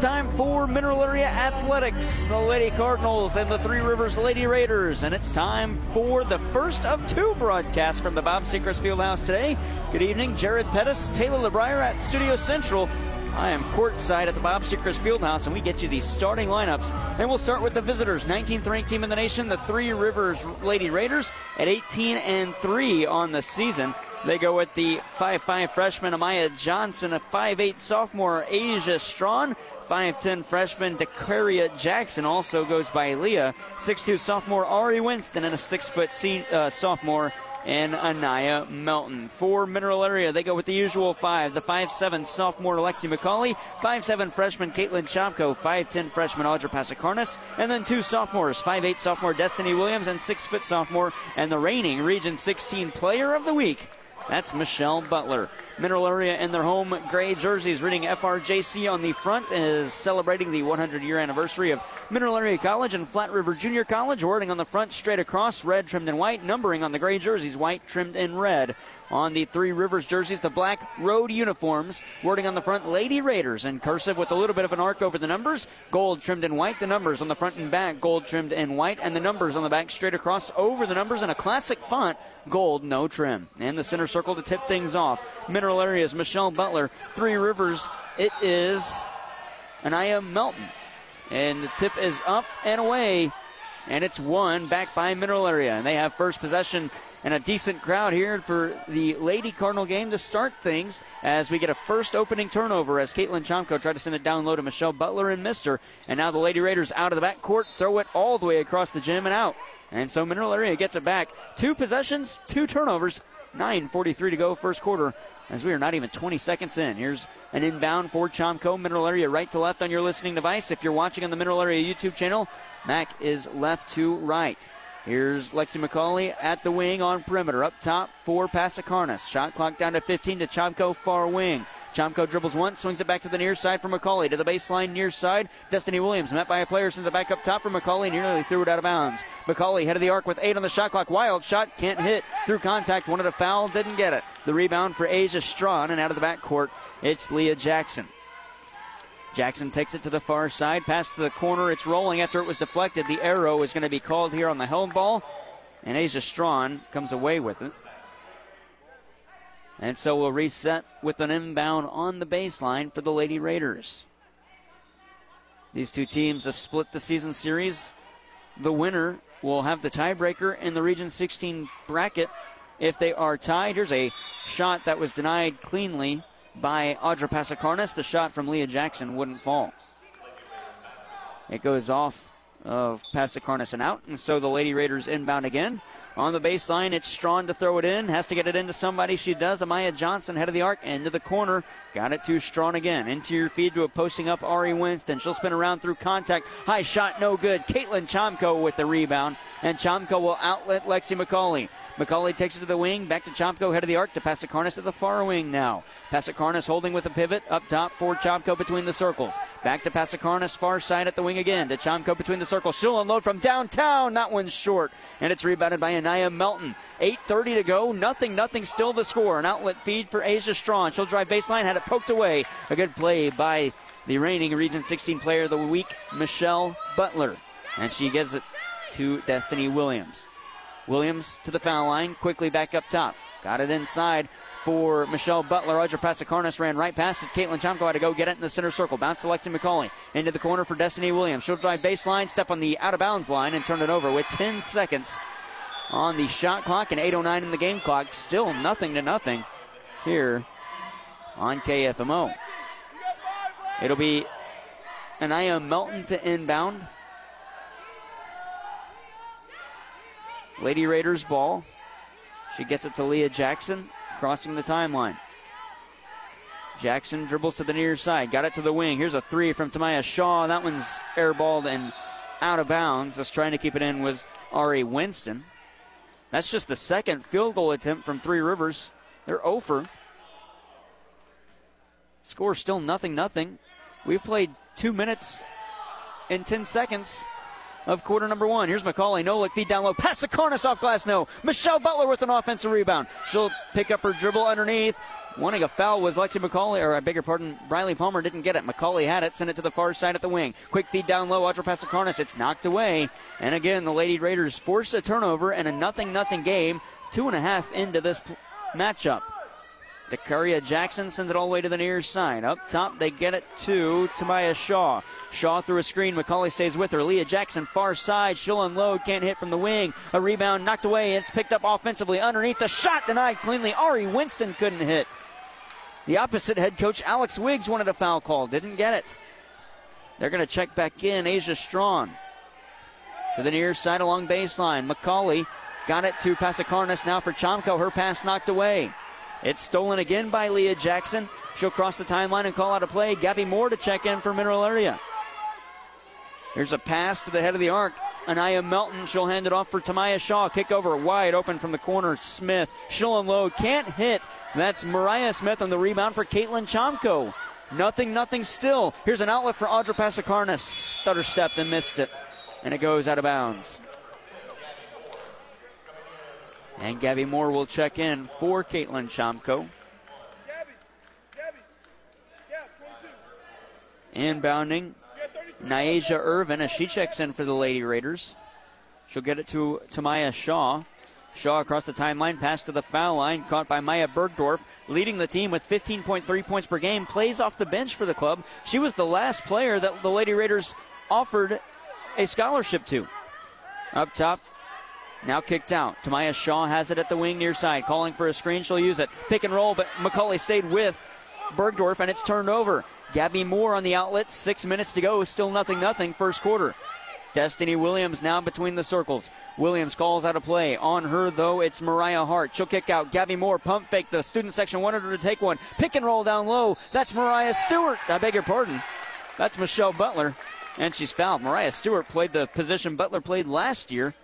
time for Mineral Area Athletics, the Lady Cardinals and the Three Rivers Lady Raiders. And it's time for the first of two broadcasts from the Bob Sechrist Fieldhouse today. Good evening, Jared Pettis, Taylor LeBrier at Studio Central. I am courtside at the Bob Sechrist Fieldhouse, and we get you the starting lineups. And we'll start with the visitors. 19th ranked team in the nation, the Three Rivers Lady Raiders, at 18 and 3 on the season. They go with the 5'5 freshman Amaya Johnson, a 5'8 sophomore Asia Strawn, 5'10 freshman Dakaria Jackson also goes by Leah, 6'2 sophomore Ari Winston, and a 6' uh, sophomore and Anaya Melton. For Mineral Area, they go with the usual five. The 5'7 sophomore Alexi McCauley, 5'7 freshman Caitlin Chomko, 5'10 freshman Audra Pasikarnas, and then two sophomores, 5'8 sophomore Destiny Williams, and six-foot sophomore and the reigning Region 16 Player of the Week, that's Michelle Butler. Mineral Area in their home gray jerseys, reading FRJC on the front, is celebrating the 100 year anniversary of Mineral Area College and Flat River Junior College. Wording on the front, straight across, red trimmed in white. Numbering on the gray jerseys, white trimmed in red. On the Three Rivers jerseys, the black road uniforms. Wording on the front, Lady Raiders in cursive with a little bit of an arc over the numbers. Gold trimmed in white. The numbers on the front and back, gold trimmed in white. And the numbers on the back straight across over the numbers in a classic font, gold, no trim. And the center circle to tip things off. Mineral Areas, Michelle Butler. Three Rivers, it is Anaya Melton. And the tip is up and away. And it's won back by Mineral Area. And they have first possession and a decent crowd here for the Lady Cardinal game to start things as we get a first opening turnover as Caitlin Chomko tried to send it down low to Michelle Butler and Mister. And now the Lady Raiders out of the back court throw it all the way across the gym and out. And so Mineral Area gets it back. Two possessions, two turnovers. 9.43 to go, first quarter, as we are not even 20 seconds in. Here's an inbound for Chomko, Mineral Area right to left on your listening device. If you're watching on the Mineral Area YouTube channel, Mac is left to right. Here's Lexi McCauley at the wing on perimeter. Up top for Pasikarnas. Shot clock down to 15 to Chomko, far wing. Chomko dribbles once, swings it back to the near side for McCauley. To the baseline near side. Destiny Williams met by a player since the back up top for McCauley. Nearly threw it out of bounds. McCauley head of the arc with eight on the shot clock. Wild shot, can't hit. Through contact, wanted a foul, didn't get it. The rebound for Asia Strawn, and out of the backcourt, it's Leah Jackson. Jackson takes it to the far side, pass to the corner. It's rolling after it was deflected. The arrow is going to be called here on the held ball, and Asia Strawn comes away with it. And so we'll reset with an inbound on the baseline for the Lady Raiders. These two teams have split the season series. The winner will have the tiebreaker in the Region 16 bracket if they are tied. Here's a shot that was denied cleanly by Audra Pasikarnas. The shot from Leah Jackson wouldn't fall. It goes off of Pasikarnas and out, and so the Lady Raiders inbound again. On the baseline, it's Strawn to throw it in. Has to get it into somebody. She does. Amaya Johnson, head of the arc, into the corner. Got it to Strawn again. Into your feed to a posting up Ari Winston. She'll spin around through contact. High shot, no good. Caitlin Chomko with the rebound. And Chomko will outlet Lexi McCauley. McCauley takes it to the wing. Back to Chomko, head of the arc to Pasikarnas to the far wing now. Pasikarnas holding with a pivot up top for Chomko between the circles. Back to Pasikarnas, far side at the wing again. To Chomko between the circles. She'll unload from downtown. That one's short. And it's rebounded by Anaya Melton. 8.30 to go. Nothing, nothing. Still the score. An outlet feed for Asia Strawn. She'll drive baseline. Had it poked away. A good play by the reigning Region 16 Player of the Week, Michelle Butler. And she gives it to Destiny Williams. Williams to the foul line, quickly back up top. Got it inside for Michelle Butler. Roger Pasikarnas ran right past it. Caitlin Chomko had to go get it in the center circle. Bounce to Lexi McCauley. Into the corner for Destiny Williams. She'll drive baseline, step on the out of bounds line, and turn it over with 10 seconds on the shot clock and 8.09 in the game clock. Still nothing to nothing here on KFMO. It'll be Anaya Melton to inbound. Lady Raiders ball. She gets it to Leah Jackson, crossing the timeline. Jackson dribbles to the near side, got it to the wing. Here's a three from Tamaya Shaw. That one's airballed and out of bounds. Just trying to keep it in was Ari Winston. That's just the second field goal attempt from Three Rivers. They're oh over. Score still nothing nothing. We've played two minutes and ten seconds of quarter number one. Here's McCauley. No look feed down low. Pass the cornice off glass. No. Michelle Butler with an offensive rebound. She'll pick up her dribble underneath. Wanting a foul was Lexi McCauley, or I beg your pardon, Riley Palmer didn't get it. McCauley had it, sent it to the far side at the wing. Quick feed down low, Audra Passacarnas. It's knocked away. And again, the Lady Raiders force a turnover and a nothing nothing game. Two and a half into this matchup. Dakaria Jackson sends it all the way to the near side. Up top, they get it to Tamaya Shaw. Shaw through a screen. McCauley stays with her. Leah Jackson, far side. She'll unload. Can't hit from the wing. A rebound knocked away. It's picked up offensively underneath. The shot denied cleanly. Ari Winston couldn't hit. The opposite head coach, Alex Wiggs, wanted a foul call. Didn't get it. They're going to check back in. Asia Strawn to the near side along baseline. McCauley got it to Passacarnas now for Chomko. Her pass knocked away. It's stolen again by Leah Jackson. She'll cross the timeline and call out a play. Gabby Moore to check in for Mineral Area. Here's a pass to the head of the arc. Anaya Melton. She'll hand it off for Tamaya Shaw. Kick over wide open from the corner. Smith. She'll unload. Can't hit. That's Mariah Smith on the rebound for Caitlin Chomko. Nothing, nothing still. Here's an outlet for Audra Passacarnas. Stutter stepped and missed it. And it goes out of bounds. And Gabby Moore will check in for Caitlin Chomko. Inbounding, Niaja Irvin as she checks in for the Lady Raiders. She'll get it to Tamaya Shaw. Shaw across the timeline, pass to the foul line, caught by Maya Bergdorf, leading the team with 15.3 points per game, plays off the bench for the club. She was the last player that the Lady Raiders offered a scholarship to. Up top, now kicked out. Tamaya Shaw has it at the wing near side, calling for a screen. She'll use it. Pick and roll, but McCauley stayed with Bergdorf, and it's turned over. Gabby Moore on the outlet. Six minutes to go. Still nothing, nothing. First quarter. Destiny Williams now between the circles. Williams calls out a play. On her, though, it's Mariah Hart. She'll kick out. Gabby Moore, pump fake. The student section wanted her to take one. Pick and roll down low. That's Mariah Stewart. I beg your pardon. That's Michelle Butler. And she's fouled. Mariah Stewart played the position Butler played last year.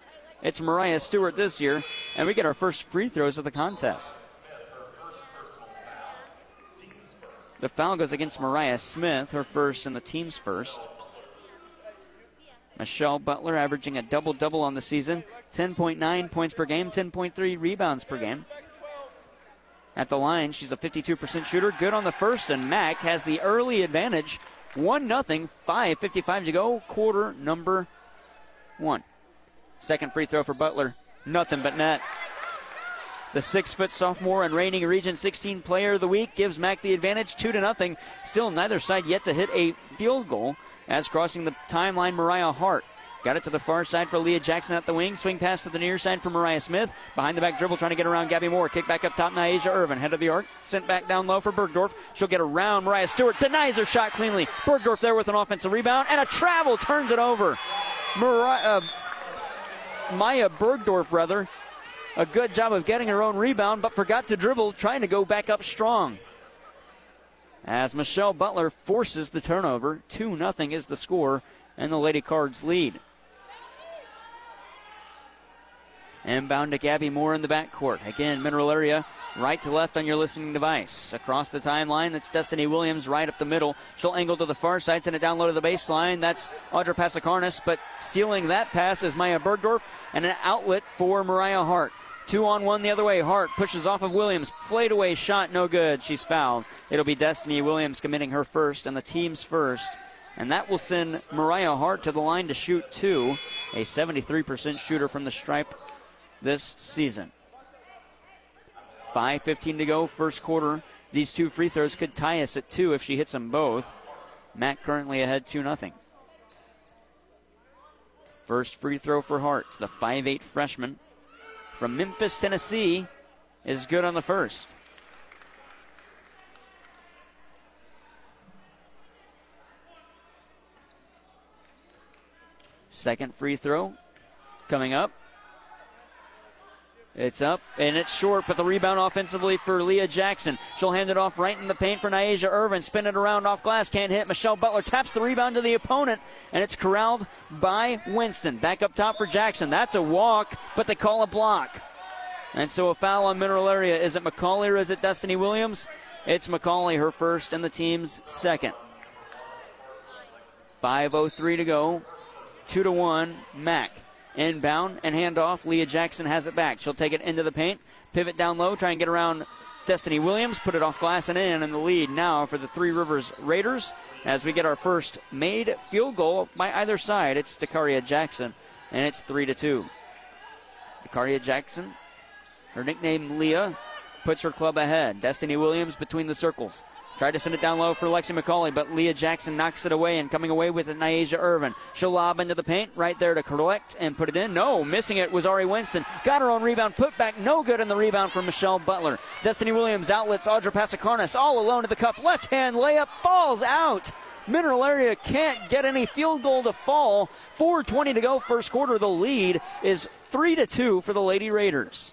It's Mariah Stewart this year. And we get our first free throws of the contest. The foul goes against Mariah Smith, her first and the team's first. Michelle Butler averaging a double double on the season 10.9 points per game, 10.3 rebounds per game. At the line, she's a 52% shooter, good on the first, and Mack has the early advantage. 1 0, 5.55 to go, quarter number one. Second free throw for Butler, nothing but net. The six foot sophomore and reigning Region 16 player of the week gives Mack the advantage, 2 to nothing. Still, neither side yet to hit a field goal as crossing the timeline, Mariah Hart. Got it to the far side for Leah Jackson at the wing. Swing pass to the near side for Mariah Smith. Behind the back dribble trying to get around Gabby Moore. Kick back up top, Nyasia Irvin. Head of the arc. Sent back down low for Bergdorf. She'll get around Mariah Stewart. Denies her shot cleanly. Bergdorf there with an offensive rebound. And a travel turns it over. Mariah, uh, Maya Bergdorf, rather. A good job of getting her own rebound, but forgot to dribble, trying to go back up strong as Michelle Butler forces the turnover. 2 0 is the score, and the Lady Cards lead. Inbound to Gabby Moore in the backcourt. Again, mineral area, right to left on your listening device. Across the timeline, that's Destiny Williams right up the middle. She'll angle to the far side, send it down low to the baseline. That's Audra Passacarnas, but stealing that pass is Maya Bergdorf, and an outlet for Mariah Hart. Two on one the other way. Hart pushes off of Williams. Flayed away shot, no good. She's fouled. It'll be Destiny Williams committing her first and the team's first. And that will send Mariah Hart to the line to shoot two. A 73% shooter from the stripe this season. 5.15 to go, first quarter. These two free throws could tie us at two if she hits them both. Mac currently ahead 2 0. First free throw for Hart, the 5'8 freshman from Memphis, Tennessee, is good on the first. Second free throw coming up. It's up and it's short, but the rebound offensively for Leah Jackson. She'll hand it off right in the paint for Niaja Irvin. Spin it around off glass, can't hit. Michelle Butler taps the rebound to the opponent, and it's corralled by Winston. Back up top for Jackson. That's a walk, but they call a block. And so a foul on Mineral Area. Is it McCauley or is it Destiny Williams? It's McCauley, her first and the team's second. 5.03 to go. 2 to 1. Mack. Inbound and handoff. Leah Jackson has it back. She'll take it into the paint. Pivot down low. Try and get around Destiny Williams put it off glass and in, and the lead now for the Three Rivers Raiders as we get our first made field goal by either side. It's Dakaria Jackson, and it's three to two. Dakaria Jackson, her nickname Leah, puts her club ahead. Destiny Williams between the circles. Tried to send it down low for Lexi McCauley, but Leah Jackson knocks it away and coming away with it, Niaja Irvin. She'll lob into the paint right there to collect and put it in. No, missing it was Ari Winston. Got her own rebound, put back, no good in the rebound from Michelle Butler. Destiny Williams outlets Audra Passacarnas all alone to the cup. Left hand layup falls out. Mineral Area can't get any field goal to fall. 4.20 to go, first quarter. The lead is 3 to 2 for the Lady Raiders.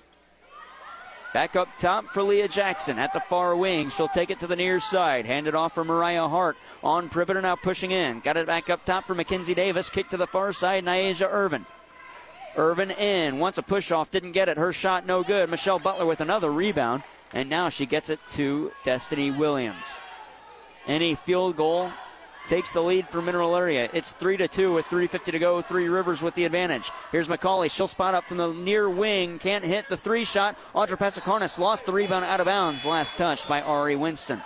Back up top for Leah Jackson at the far wing. She'll take it to the near side. Hand it off for Mariah Hart on perimeter now pushing in. Got it back up top for Mackenzie Davis. Kick to the far side. Nyasia Irvin. Irvin in. Wants a push off. Didn't get it. Her shot no good. Michelle Butler with another rebound. And now she gets it to Destiny Williams. Any field goal takes the lead for Mineral Area. It's 3 to 2 with 3.50 to go. Three Rivers with the advantage. Here's McCauley. She'll spot up from the near wing. Can't hit the three shot. Audra Passacarnas lost the rebound out of bounds. Last touch by Ari Winston.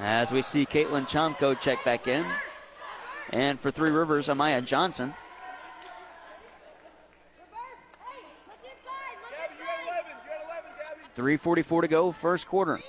As we see Caitlin Chomko check back in. And for Three Rivers, Amaya Johnson. 3.44 to go, first quarter.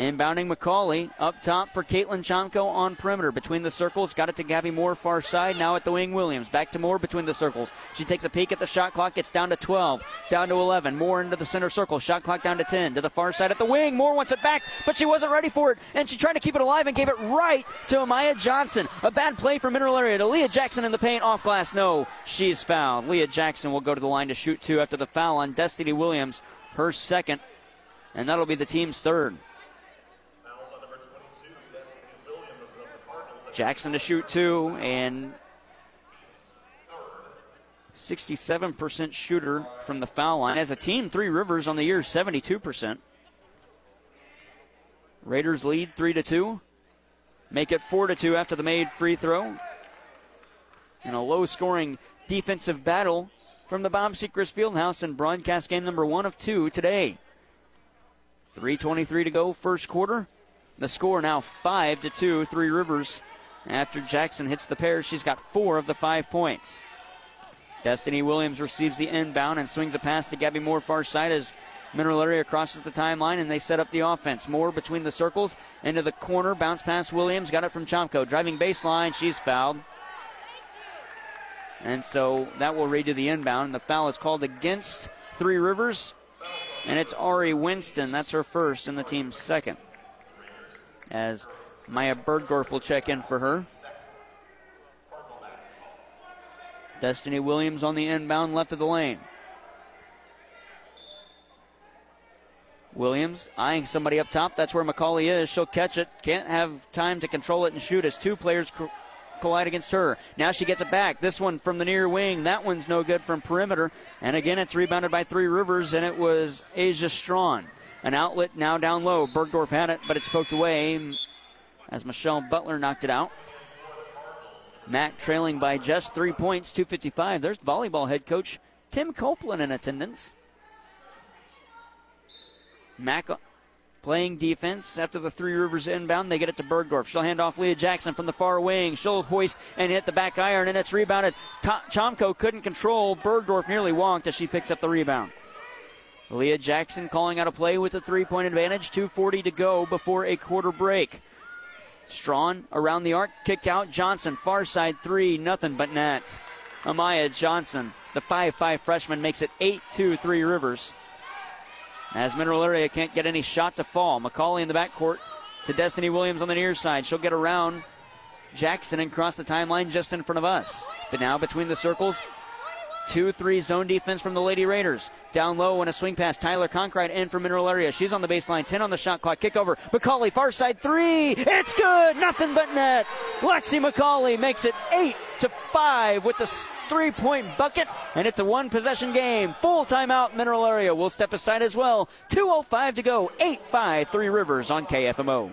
Inbounding McCauley up top for Caitlin Chomko on perimeter. Between the circles, got it to Gabby Moore far side. Now at the wing, Williams. Back to Moore between the circles. She takes a peek at the shot clock. It's down to 12, down to 11. Moore into the center circle. Shot clock down to 10. To the far side at the wing. Moore wants it back, but she wasn't ready for it. And she tried to keep it alive and gave it right to Amaya Johnson. A bad play for Mineral Area to Leah Jackson in the paint. Off glass. No, she's fouled. Leah Jackson will go to the line to shoot two after the foul on Destiny Williams. Her second. And that'll be the team's third. Jackson to shoot two, and 67% shooter from the foul line. As a team, Three Rivers on the year, 72%. Raiders lead 3 to 2. Make it 4 to 2 after the made free throw. In a low scoring defensive battle from the Bob Sechrist Fieldhouse in broadcast game number one of two today. 3.23 to go, first quarter. The score now 5 to 2. Three Rivers after Jackson hits the pair, she's got four of the five points. Destiny Williams receives the inbound and swings a pass to Gabby Moore far side as Mineral Area crosses the timeline and they set up the offense. Moore between the circles into the corner. Bounce pass Williams. Got it from Chomko. Driving baseline. She's fouled. And so that will read to the inbound. The foul is called against Three Rivers. And it's Ari Winston. That's her first and the team's second. As Maya Bergdorf will check in for her. Destiny Williams on the inbound left of the lane. Williams eyeing somebody up top. That's where McCauley is. She'll catch it. Can't have time to control it and shoot as two players collide against her. Now she gets it back. This one from the near wing. That one's no good from perimeter. And again, it's rebounded by Three Rivers, and it was Asia Strawn. An outlet now down low. Bergdorf had it, but it's poked away as Michelle Butler knocked it out. Mac trailing by just three points, 255. There's volleyball head coach Tim Copeland in attendance. Mac playing defense after the Three Rivers inbound. They get it to Bergdorf. She'll hand off Leah Jackson from the far wing. She'll hoist and hit the back iron, and it's rebounded. Chomko couldn't control. Bergdorf nearly walked as she picks up the rebound. Leah Jackson calling out a play with a three point advantage. 2.40 to go before a quarter break. Strawn around the arc, kick out. Johnson, far side three, nothing but net. Amaya Johnson, the 5 5 freshman, makes it 8 2 Three Rivers. As Mineral Area can't get any shot to fall. McCauley in the backcourt to Destiny Williams on the near side. She'll get around Jackson and cross the timeline just in front of us. But now between the circles, 2 3 zone defense from the Lady Raiders. Down low and a swing pass. Tyler Conkrite in for Mineral Area. She's on the baseline. 10 on the shot clock. Kick over. McCauley, far side three. It's good. Nothing but net. Lexi McCauley makes it 8 to 5 with the three point bucket. And it's a one possession game. Full timeout. Mineral Area will step aside as well. 2.05 to go. 8 5 Three Rivers on KFMO.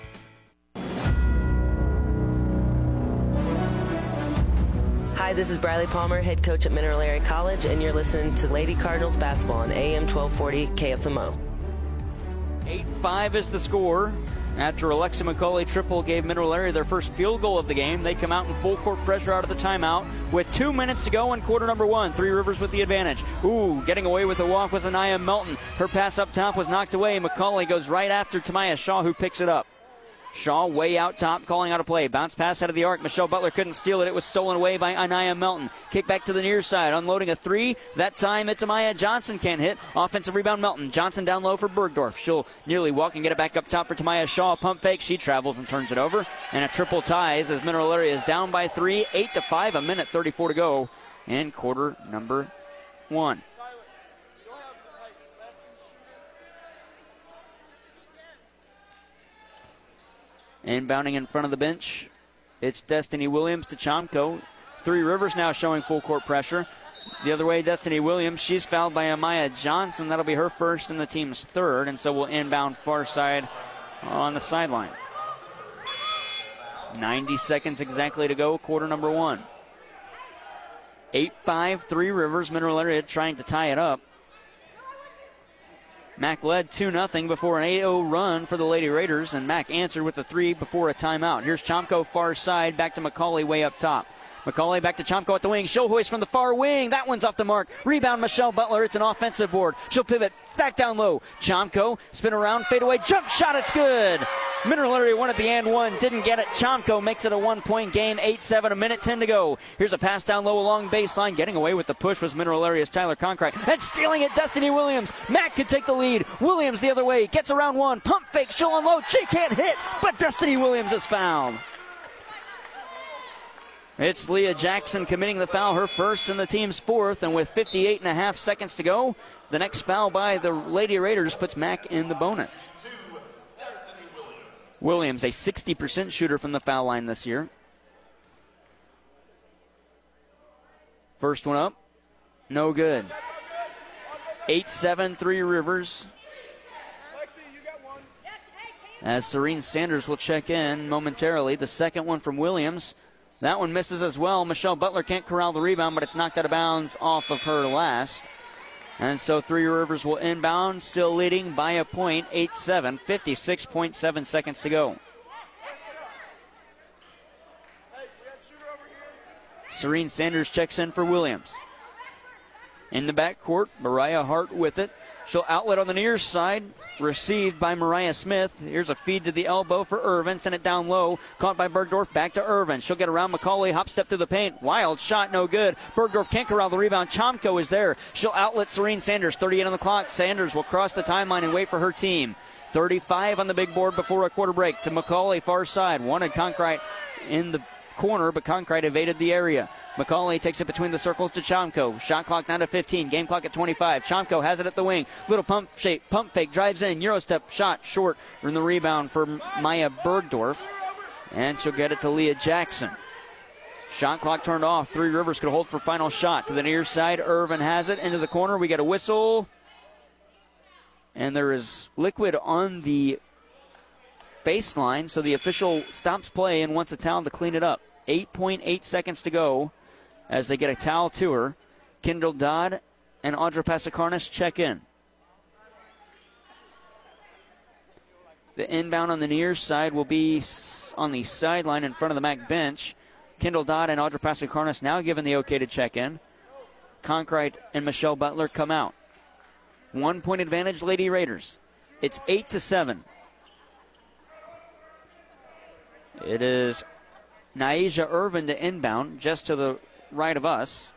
Hi, this is Bradley Palmer, head coach at Mineral Area College, and you're listening to Lady Cardinals basketball on AM 1240 KFMO. 8 5 is the score. After Alexa McCauley triple gave Mineral Area their first field goal of the game, they come out in full court pressure out of the timeout with two minutes to go in quarter number one. Three Rivers with the advantage. Ooh, getting away with the walk was Anaya Melton. Her pass up top was knocked away. McCauley goes right after Tamaya Shaw, who picks it up. Shaw way out top, calling out a play. Bounce pass out of the arc. Michelle Butler couldn't steal it. It was stolen away by Anaya Melton. Kick back to the near side, unloading a three. That time it's Amaya Johnson can't hit. Offensive rebound Melton. Johnson down low for Bergdorf. She'll nearly walk and get it back up top for Tamaya Shaw. Pump fake. She travels and turns it over. And a triple ties as Mineral Area is down by three. Eight to five. A minute 34 to go in quarter number one. Inbounding in front of the bench, it's Destiny Williams to Chomko. Three Rivers now showing full court pressure. The other way, Destiny Williams. She's fouled by Amaya Johnson. That'll be her first and the team's third, and so we'll inbound far side on the sideline. 90 seconds exactly to go, quarter number one. 8 5, 3 Rivers. Mineral Area trying to tie it up. Mac led 2 0 before an 8 0 run for the Lady Raiders, and Mac answered with a 3 before a timeout. Here's Chomko far side, back to McCauley way up top. McCauley back to Chomko at the wing. Show hoist from the far wing. That one's off the mark. Rebound, Michelle Butler. It's an offensive board. She'll pivot back down low. Chomko, spin around, fade away, jump shot. It's good. Mineral Area won at the and one. Didn't get it. Chomko makes it a one point game. 8 7, a minute 10 to go. Here's a pass down low along baseline. Getting away with the push was Mineral Area's Tyler Conkright. And stealing it, Destiny Williams. Mac could take the lead. Williams the other way. Gets around one. Pump fake. She'll unload. She can't hit, but Destiny Williams is fouled. It's Leah Jackson committing the foul, her first and the team's fourth. And with 58 and a half seconds to go, the next foul by the Lady Raiders puts Mac in the bonus. Williams, a 60% shooter from the foul line this year. First one up, no good. 8 7 3 Rivers. As Serene Sanders will check in momentarily. The second one from Williams. That one misses as well. Michelle Butler can't corral the rebound, but it's knocked out of bounds off of her last. And so Three Rivers will inbound, still leading by a point, 8 7, 56.7 seconds to go. Serene Sanders checks in for Williams. In the backcourt, Mariah Hart with it. She'll outlet on the near side, received by Mariah Smith. Here's a feed to the elbow for Irvin. Send it down low. Caught by Bergdorf. Back to Irvin. She'll get around McCauley. Hop step through the paint. Wild shot. No good. Bergdorf can't corral the rebound. Chomko is there. She'll outlet Serene Sanders. 38 on the clock. Sanders will cross the timeline and wait for her team. 35 on the big board before a quarter break to McCauley far side. Wanted Conkrite in the corner, but Conkrite evaded the area. McCauley takes it between the circles to Chomko. Shot clock down to 15. Game clock at 25. Chomko has it at the wing. Little pump shape, pump fake, drives in. Euro step shot short. In the rebound for Maya Bergdorf. And she'll get it to Leah Jackson. Shot clock turned off. Three Rivers could hold for final shot. To the near side, Irvin has it into the corner. We get a whistle. And there is liquid on the baseline, so the official stops play and wants the towel to clean it up. 8.8 seconds to go as they get a towel to her. Kendall Dodd and Audra Pasikarnas check in. The inbound on the near side will be on the sideline in front of the MAC bench. Kendall Dodd and Audra Pasakarnas now given the okay to check in. Conkright and Michelle Butler come out. One point advantage, Lady Raiders. It's eight to seven. It is Naija Irvin to inbound, just to the right of us.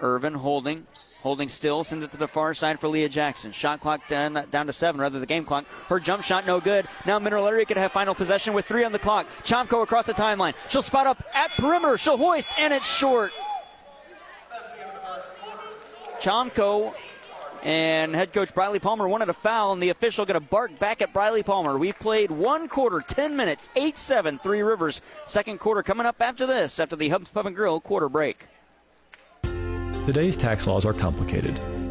Irvin holding, holding still, sends it to the far side for Leah Jackson. Shot clock down, down to seven, rather the game clock. Her jump shot no good. Now Mineral Area could have final possession with three on the clock. Chomko across the timeline. She'll spot up at perimeter. She'll hoist, and it's short. Chomko and head coach Briley Palmer wanted a foul, and the official going to bark back at Briley Palmer. We've played one quarter, 10 minutes, 8 7, Three Rivers. Second quarter coming up after this, after the Hubs Pub and Grill quarter break. Today's tax laws are complicated.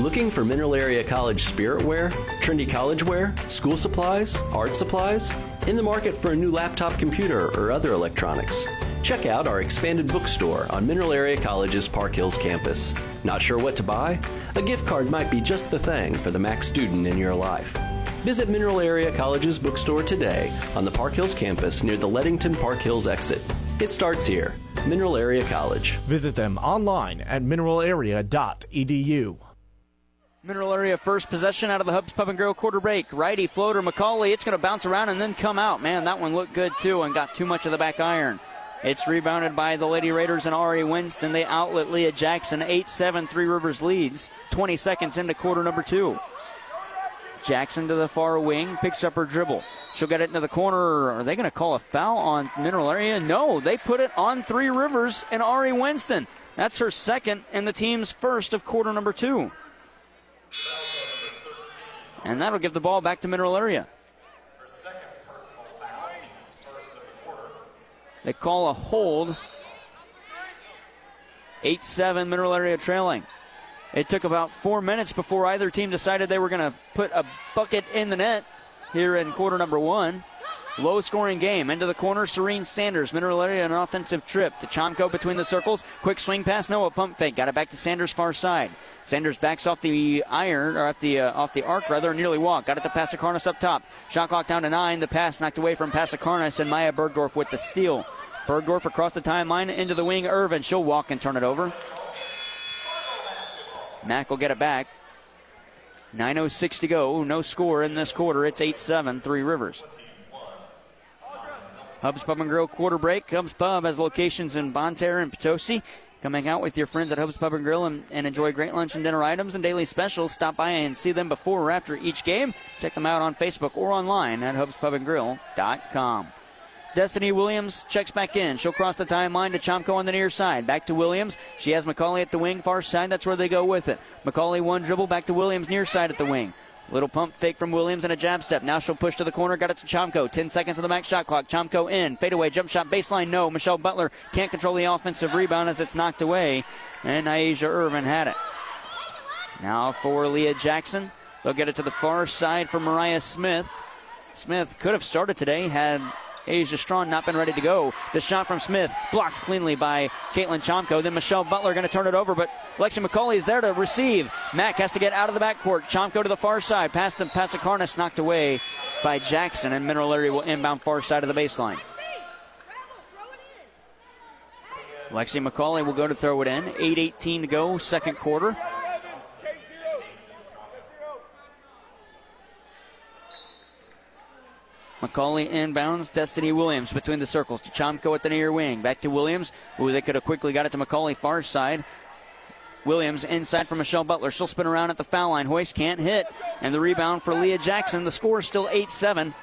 Looking for Mineral Area College spirit wear, trendy college wear, school supplies, art supplies? In the market for a new laptop computer or other electronics? Check out our expanded bookstore on Mineral Area College's Park Hills campus. Not sure what to buy? A gift card might be just the thing for the Mac student in your life. Visit Mineral Area College's bookstore today on the Park Hills campus near the Leadington Park Hills exit. It starts here. Mineral Area College. Visit them online at mineralarea.edu. Mineral area first possession out of the Hubs Pub and Grill quarter break. Righty floater McCauley. It's going to bounce around and then come out. Man, that one looked good too and got too much of the back iron. It's rebounded by the Lady Raiders and Ari Winston. They outlet Leah Jackson. 8 7, Three Rivers leads. 20 seconds into quarter number two. Jackson to the far wing, picks up her dribble. She'll get it into the corner. Are they going to call a foul on Mineral Area? No, they put it on Three Rivers and Ari Winston. That's her second and the team's first of quarter number two. And that'll give the ball back to Mineral Area. They call a hold. 8 7 Mineral Area trailing. It took about four minutes before either team decided they were going to put a bucket in the net here in quarter number one. Low scoring game. Into the corner, Serene Sanders. Mineral area, an offensive trip. To Chomko between the circles. Quick swing pass, Noah pump fake. Got it back to Sanders far side. Sanders backs off the iron, or off the uh, off the arc rather, nearly walked. Got it to Pasakarnas up top. Shot clock down to nine. The pass knocked away from Pasakarnas and Maya Bergdorf with the steal. Bergdorf across the timeline into the wing. Irvin. She'll walk and turn it over. Mack will get it back. 9.06 to go. No score in this quarter. It's 8 7, Three Rivers. Hubs Pub and Grill quarter break. Hubs Pub has locations in Bonne Terre and Potosi. Come hang out with your friends at Hubs Pub and Grill and, and, enjoy great lunch and dinner items and daily specials. Stop by and see them before or after each game. Check them out on Facebook or online at hubspubandgrill.com. Destiny Williams checks back in. She'll cross the timeline to Chomko on the near side. Back to Williams. She has McCauley at the wing, far side. That's where they go with it. McCauley one dribble back to Williams near side at the wing. Little pump fake from Williams and a jab step. Now she'll push to the corner. Got it to Chomko. 10 seconds on the max shot clock. Chomko in. Fadeaway jump shot baseline. No. Michelle Butler can't control the offensive rebound as it's knocked away. And Asia Irvin had it. Now for Leah Jackson. They'll get it to the far side for Mariah Smith. Smith could have started today had Asia Strawn not been ready to go. The shot from Smith blocked cleanly by Caitlin Chomko. Then Michelle Butler going to turn it over, but Lexi McCauley is there to receive. Mack has to get out of the backcourt. Chomko to the far side. Past him, Pasakarnas knocked away by Jackson, and Mineral will inbound far side of the baseline. Lexi McCauley will go to throw it in. 8.18 to go, second quarter. McCauley inbounds. Destiny Williams between the circles to Chomko at the near wing. Back to Williams. Ooh, they could have quickly got it to McCauley far side. Williams inside for Michelle Butler. She'll spin around at the foul line. Hoist can't hit. And the rebound for Leah Jackson. The score is still 8 7.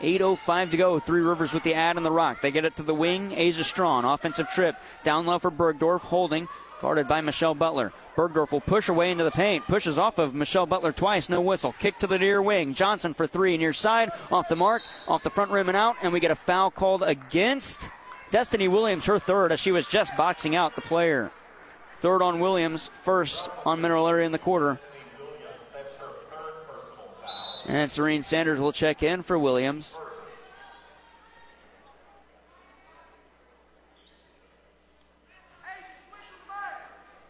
8.05 to go. Three Rivers with the ad and the rock. They get it to the wing. Asia Strawn. Offensive trip. Down low for Bergdorf. Holding. Guarded by Michelle Butler. Bergdorf will push away into the paint. Pushes off of Michelle Butler twice. No whistle. Kick to the near wing. Johnson for three near side. Off the mark. Off the front rim and out. And we get a foul called against Destiny Williams, her third, as she was just boxing out the player. Third on Williams. First on Mineral Area in the quarter. And Serene Sanders will check in for Williams.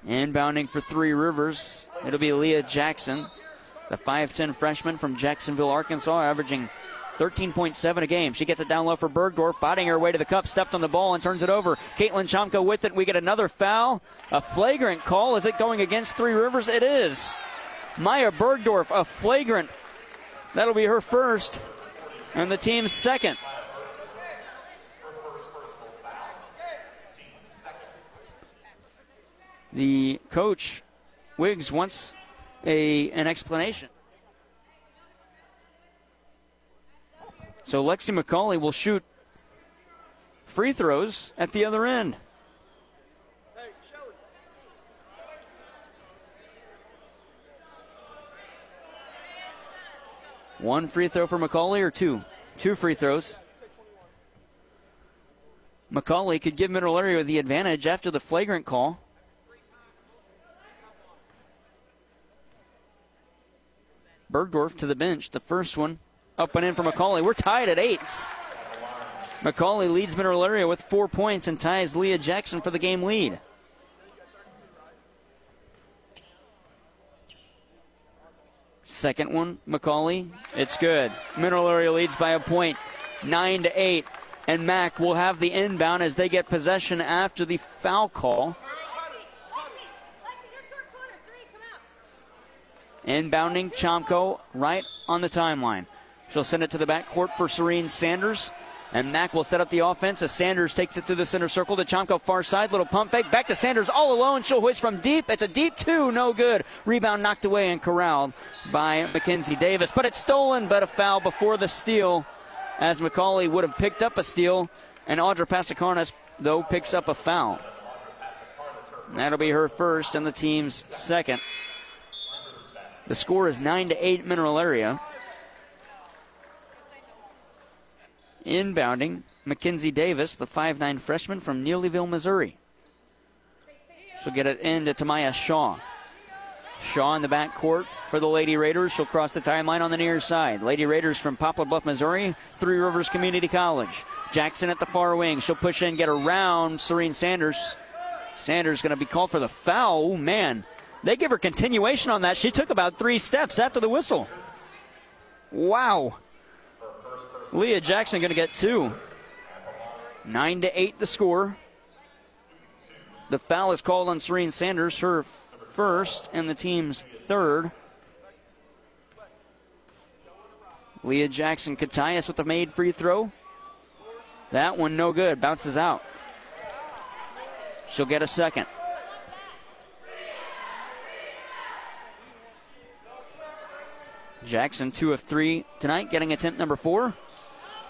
Inbounding for Three Rivers, it'll be Leah Jackson, the 5'10 freshman from Jacksonville, Arkansas, averaging 13.7 a game. She gets it down low for Bergdorf, bodying her way to the cup, stepped on the ball and turns it over. Caitlin Chomko with it. We get another foul. A flagrant call. Is it going against Three Rivers? It is. Maya Bergdorf, a flagrant. That'll be her first, and the team's second. The coach, Wiggs, wants a an explanation. So Lexi McCauley will shoot free throws at the other end. One free throw for McCauley or two? Two free throws. McCauley could give Mineral Area the advantage after the flagrant call. Bergdorf to the bench. The first one up and in for McCauley. We're tied at eight. McCauley leads Mineral Area with four points and ties Leah Jackson for the game lead. Second one, McCauley. It's good. Mineral Area leads by a point, nine to eight. And Mac will have the inbound as they get possession after the foul call. Inbounding Chomko right on the timeline. She'll send it to the backcourt for Serene Sanders. And Mack will set up the offense as Sanders takes it through the center circle to Chomko far side. Little pump fake. Back to Sanders all alone. She'll hoist from deep. It's a deep two. No good. Rebound knocked away and corralled by Mackenzie Davis. But it's stolen, but a foul before the steal as McCauley would have picked up a steal. And Audra Pasakarnas, though, picks up a foul. That'll be her first and the team's second. The score is 9 to 8 Mineral Area. Inbounding, Mackenzie Davis, the 5'9 freshman from Neelyville, Missouri. She'll get it in to Tamaya Shaw. Shaw in the back court for the Lady Raiders. She'll cross the timeline on the near side. Lady Raiders from Poplar Bluff, Missouri, Three Rivers Community College. Jackson at the far wing. She'll push in, get around Serene Sanders. Sanders going to be called for the foul. Man, they give her continuation on that. She took about three steps after the whistle. Wow. Leah Jackson going to get two. Nine to eight, the score. The foul is called on Serene Sanders, her first and the team's third. Leah Jackson us with a made free throw. That one no good, bounces out. She'll get a second. Jackson, two of three tonight, getting attempt number four.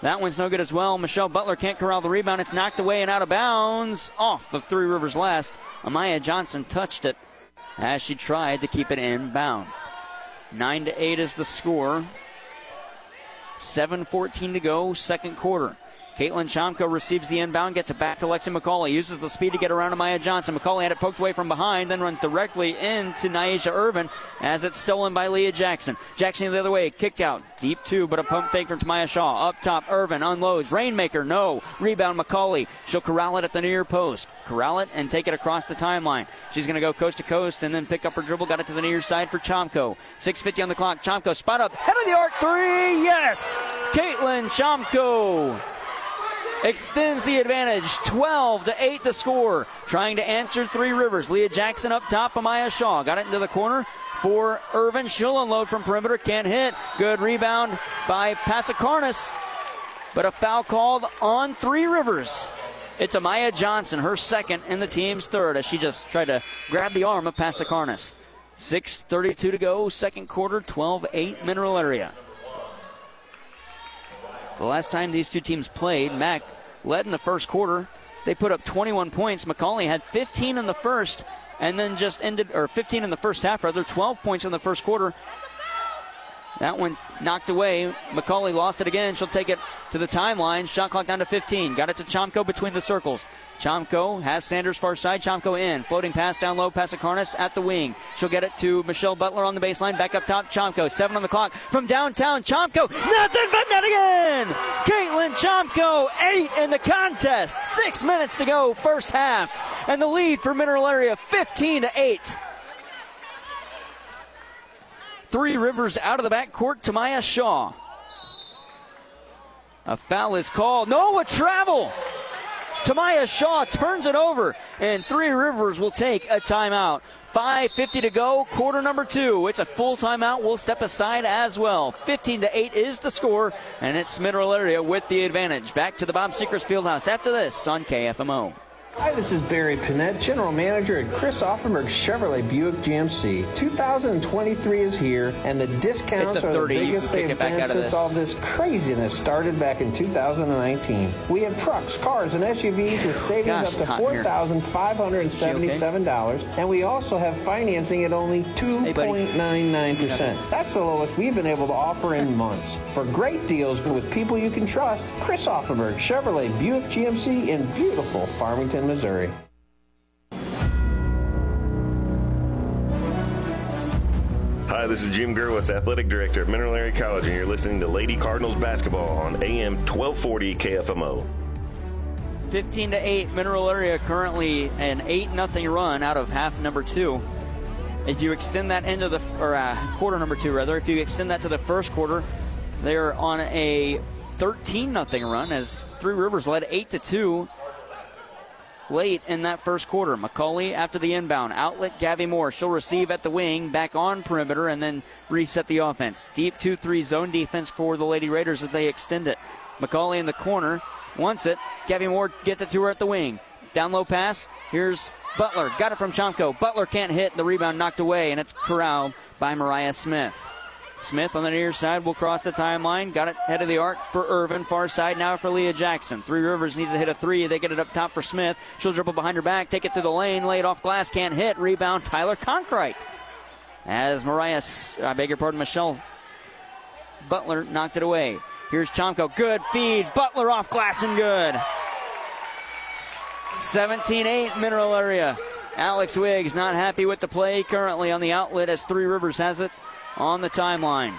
That one's no good as well. Michelle Butler can't corral the rebound. It's knocked away and out of bounds off of Three Rivers last. Amaya Johnson touched it as she tried to keep it in bound. 9 to 8 is the score. 7.14 to go, second quarter. Caitlin Chomko receives the inbound, gets it back to Lexi McCauley, uses the speed to get around to Maya Johnson. McCauley had it poked away from behind, then runs directly into Naisha Irvin as it's stolen by Leah Jackson. Jackson the other way, kick out, deep two, but a pump fake from Tamaya Shaw. Up top, Irvin unloads. Rainmaker, no. Rebound, McCauley. She'll corral it at the near post. Corral it and take it across the timeline. She's going to go coast to coast and then pick up her dribble. Got it to the near side for Chomko. 6.50 on the clock. Chomko spot up, head of the arc, three, yes! Caitlin Chomko extends the advantage. 12 to 8 the score. Trying to answer three rivers. Leah jackson up top. Amaya shaw got it into the corner for irvin. She'll unload from perimeter. Can't hit. Good rebound by Pasakarnas but a foul called on Three Rivers. It's Amaya Johnson, her second and the team's third, as she just tried to grab the arm of Passacarnas. 6.32 to go, second quarter, 12 8 mineral area. The last time these two teams played, Mac led in the first quarter. They put up 21 points. McCauley had 15 in the first and then just ended, or 15 in the first half, rather, 12 points in the first quarter. That one knocked away. McCauley lost it again. She'll take it to the timeline. Shot clock down to 15. Got it to Chomko between the circles. Chomko has Sanders far side. Chomko in. Floating pass down low. Pasikarnas at the wing. She'll get it to Michelle Butler on the baseline. Back up top. Chomko. Seven on the clock from downtown. Chomko. Nothing but net again. Caitlin Chomko. Eight in the contest. Six minutes to go. First half. And the lead for Mineral Area 15 to 8. Three Rivers out of the backcourt. Tamaya Shaw. A foul is called. No, a travel. Tamaya Shaw turns it over, and Three Rivers will take a timeout. 5.50 to go, quarter number two. It's a full timeout. We'll step aside as well. 15 to 8 is the score, and it's Mineral Area with the advantage. Back to the Bob Sechrist Fieldhouse after this on KFMO. Hi, this is Barry Panett, General Manager at Chris Auffenberg Chevrolet Buick GMC. 2023 is here, and the discounts are the biggest they've been since all this craziness started back in 2019. We have trucks, cars, and SUVs with savings Gosh, up to $4,577, okay? and we also have financing at only 2.99%. Hey, That's the lowest we've been able to offer in months. For great deals with people you can trust, Chris Auffenberg Chevrolet Buick GMC in beautiful Farmington. Missouri. Hi, this is Jim Gerwitz, Athletic Director at Mineral Area College, and you're listening to Lady Cardinals basketball on AM 1240 KFMO. 15 to 8, Mineral Area currently an 8 0 run out of half number two. If you extend that into the, or uh, quarter number two rather, if you extend that to the first quarter, they're on a 13 0 run as Three Rivers led 8 to 2 late in that first quarter. McCauley after the inbound. Outlet Gabby Moore. She'll receive at the wing, back on perimeter, and then reset the offense. Deep 2 3 zone defense for the Lady Raiders as they extend it. McCauley in the corner wants it. Gabby Moore gets it to her at the wing. Down low pass. Here's Butler. Got it from Chomko. Butler can't hit. The rebound knocked away, and it's corralled by Mariah Smith. Smith on the near side will cross the timeline. Got it head of the arc for Irvin. Far side now for Leah Jackson. Three Rivers needs to hit a three. They get it up top for Smith. She'll dribble behind her back, take it to the lane, lay it off glass, can't hit. Rebound Tyler Conkrite. As Mariah, I beg your pardon, Michelle Butler knocked it away. Here's Chomko. Good feed. Butler off glass and good. 17 8 mineral area. Alex Wiggs not happy with the play currently on the outlet as Three Rivers has it on the timeline.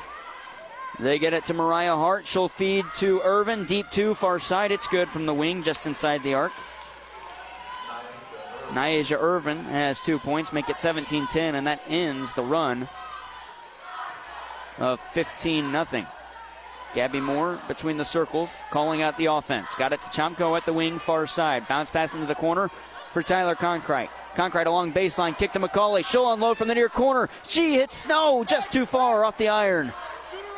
They get it to Mariah Hart. She'll feed to Irvin. Deep two, far side. It's good from the wing, just inside the arc. Niaja Irvin has two points, make it 17 10, and that ends the run of 15 0. Gabby Moore between the circles, calling out the offense. Got it to Chomko at the wing, far side. Bounce pass into the corner for Tyler Conkrite. Conkrite along baseline, kick to McCauley. She'll unload from the near corner. She hits Snow just too far off the iron.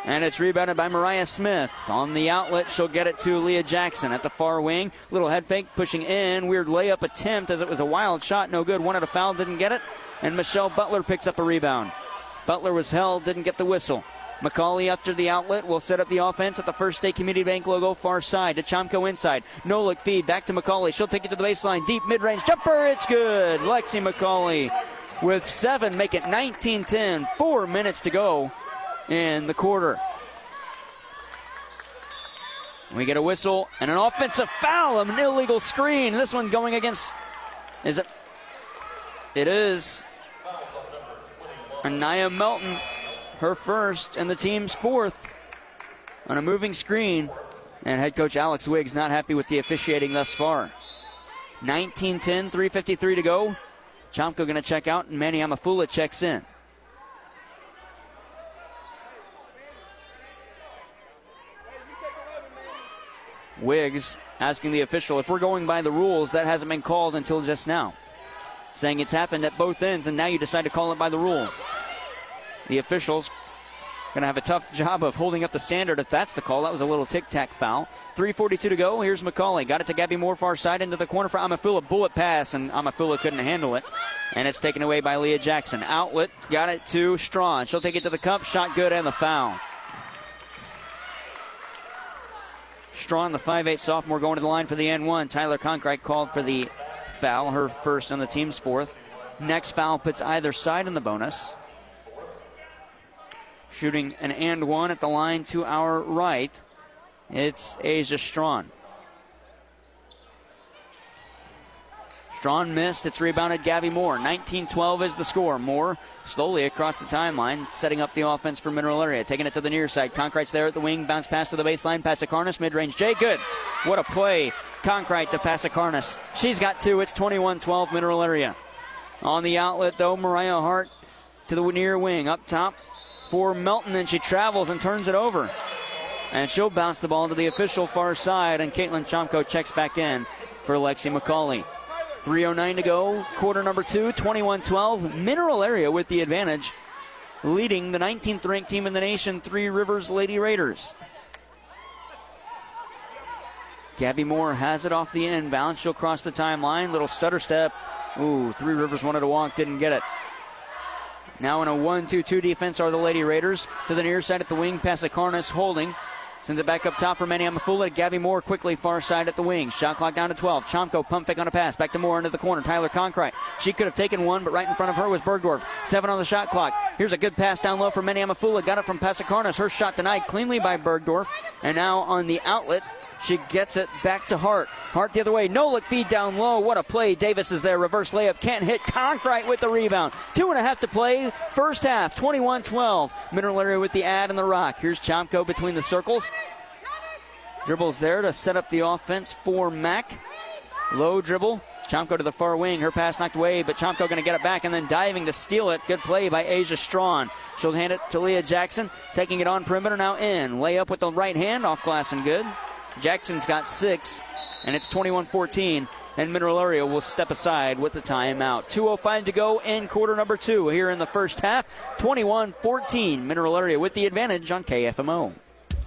And it's rebounded by Mariah Smith. On the outlet, she'll get it to Leah Jackson at the far wing. Little head fake pushing in. Weird layup attempt as it was a wild shot. No good. One at a foul, didn't get it. And Michelle Butler picks up a rebound. Butler was held, didn't get the whistle. McCauley after the outlet will set up the offense at the First State Community Bank logo far side to Chomko inside. No look feed back to McCauley. She'll take it to the baseline. Deep mid range jumper. It's good. Lexi McCauley with seven, make it 19 10. Four minutes to go in the quarter. We get a whistle and an offensive foul, an illegal screen. This one going against. Is it? It is. Anaya Melton her first and the team's fourth on a moving screen. And head coach Alex Wiggs not happy with the officiating thus far. 19 10, 3.53 to go. Chomko going to check out, and Manny Amafula checks in. Wiggs asking the official if we're going by the rules, that hasn't been called until just now. Saying it's happened at both ends, and now you decide to call it by the rules. The officials Going to have a tough job of holding up the standard if that's the call. That was a little tic tac foul. 3.42 to go. Here's McCauley. Got it to Gabby Moore, far side into the corner for Amafula. Bullet pass, and Amafula couldn't handle it. And it's taken away by Leah Jackson. Outlet. Got it to Strawn. She'll take it to the cup. Shot good, and the foul. Strawn, the 5'8 sophomore, going to the line for the N1. Tyler Conkright called for the foul, her first on the team's fourth. Next foul puts either side in the bonus. Shooting an and one at the line to our right. It's Asia Strawn. Strawn missed. It's rebounded Gabby Moore. 19 12 is the score. Moore slowly across the timeline, setting up the offense for Mineral Area. Taking it to the near side. Conkright's there at the wing. Bounce pass to the baseline. Pasikarnas, mid range. Jay, good. What a play. Conkright to Pasikarnas. She's got two. It's 21 12 Mineral Area. On the outlet, though, Mariah Hart to the near wing. Up top, for Melton, and she travels and turns it over. And she'll bounce the ball to the official far side, and Caitlin Chomko checks back in for Lexi McCauley. 3.09 to go, quarter number two, 21 12. Mineral Area with the advantage, leading the 19th ranked team in the nation, Three Rivers Lady Raiders. Gabby Moore has it off the inbound. She'll cross the timeline. Little stutter step. Ooh, Three Rivers wanted to walk, didn't get it. Now in a 1 2 2 defense are the Lady Raiders. To the near side at the wing, Pasikarnas holding. Sends it back up top for Manny Amafula. Gabby Moore quickly far side at the wing. Shot clock down to 12. Chomko pump fake on a pass. Back to Moore into the corner. Tyler Conkright. She could have taken one, but right in front of her was Bergdorf. Seven on the shot clock. Here's a good pass down low for Manny Amafula. Got it from Pasikarnas. Her shot denied cleanly by Bergdorf. And now on the outlet, she gets it back to Hart. Hart the other way. No look feed down low. What a play. Davis is there. Reverse layup. Can't hit. Conkright with the rebound. Two and a half to play. First half. 21 12. Mineral area with the ad and the rock. Here's Chomko between the circles. Dribbles there to set up the offense for Mack. Low dribble. Chomko to the far wing. Her pass knocked away, but Chomko going to get it back and then diving to steal it. Good play by Asia Strawn. She'll hand it to Leah Jackson. Taking it on perimeter now in. Layup with the right hand off glass and good. Jackson's got six, and it's 21 14. And Mineral Area will step aside with the timeout. 2.05 to go in quarter number two here in the first half. 21 14. Mineral Area with the advantage on KFMO.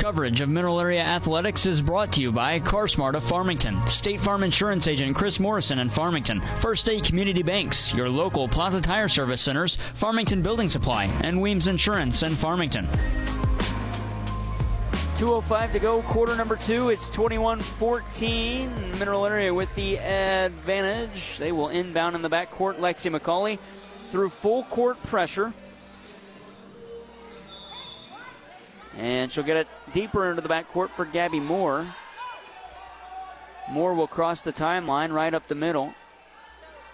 Coverage of Mineral Area Athletics is brought to you by CarSmart of Farmington, State Farm Insurance Agent Chris Morrison in Farmington, First State Community Banks, your local Plaza Tire Service Centers, Farmington Building Supply, and Weems Insurance in Farmington. 2.05 to go, quarter number two. It's 21 14. Mineral Area with the advantage. They will inbound in the backcourt. Lexi McCauley through full court pressure. And she'll get it deeper into the backcourt for Gabby Moore. Moore will cross the timeline right up the middle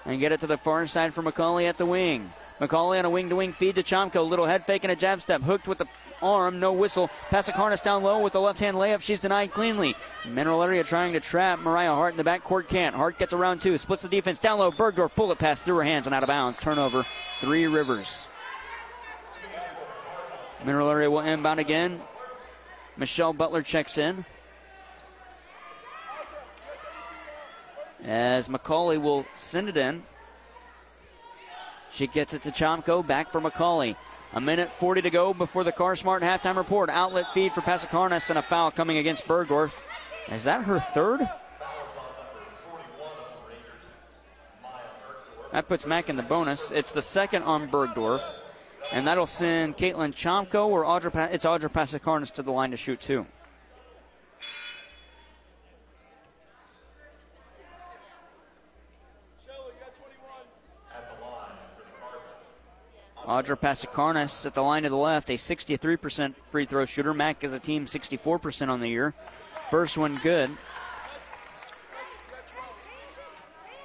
and get it to the far side for McCauley at the wing. McCauley on a wing to wing feed to Chomko. Little head fake and a jab step. Hooked with the arm, no whistle. Pasikarnas down low with the left hand layup. She's denied cleanly. Mineral area trying to trap Mariah Hart in the backcourt can't. Hart gets around two, splits the defense down low. Bergdorf bullet pass through her hands and out of bounds. Turnover. Three Rivers. Mineral area will inbound again. Michelle Butler checks in. As McCauley will send it in. She gets it to Chomko. Back for McCauley. A minute 40 to go before the Car CarSmart halftime report. Outlet feed for Pasikarnas and a foul coming against Bergdorf. Is that her third? That puts Mack in the bonus. It's the second on Bergdorf. And that'll send Caitlin Chomko or Audra, it's Audra Pasikarnas to the line to shoot two. Audra Pasikarnas at the line to the left, a 63% free throw shooter. Mack is a team 64% on the year. First one good.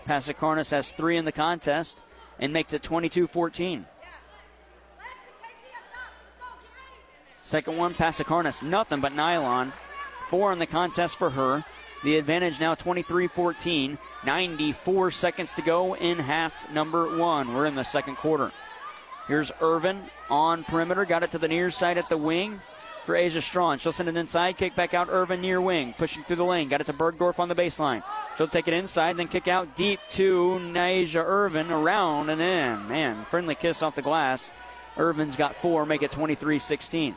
Pasikarnas has three in the contest and makes it 22 14. Second one, Pasikarnas, nothing but nylon. Four in the contest for her. The advantage now 23 14. 94 seconds to go in half number one. We're in the second quarter. Here's Irvin on perimeter. Got it to the near side at the wing for Asia Strawn. She'll send it inside, kick back out Irvin near wing, pushing through the lane. Got it to Bergdorf on the baseline. She'll take it inside, then kick out deep to Naija Irvin, around and in. Man, friendly kiss off the glass. Irvin's got four, make it 23 16.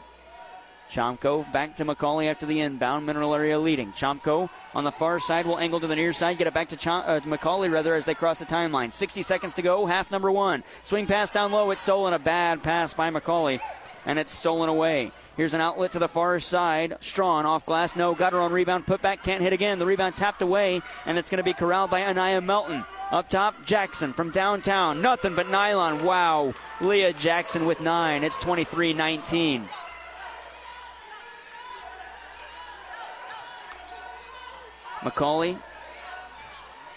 Chomko back to McCauley after the inbound. Mineral area leading. Chomko on the far side will angle to the near side. Get it back to, Chom- uh, McCauley rather as they cross the timeline. 60 seconds to go. Half number one. Swing pass down low. It's stolen. A bad pass by McCauley. And it's stolen away. Here's an outlet to the far side. Strawn off glass. No. Got her on rebound. Put back. Can't hit again. The rebound tapped away. And it's going to be corralled by Anaya Melton. Up top, Jackson from downtown. Nothing but nylon. Wow. Leah Jackson with nine. It's 23 19. McCauley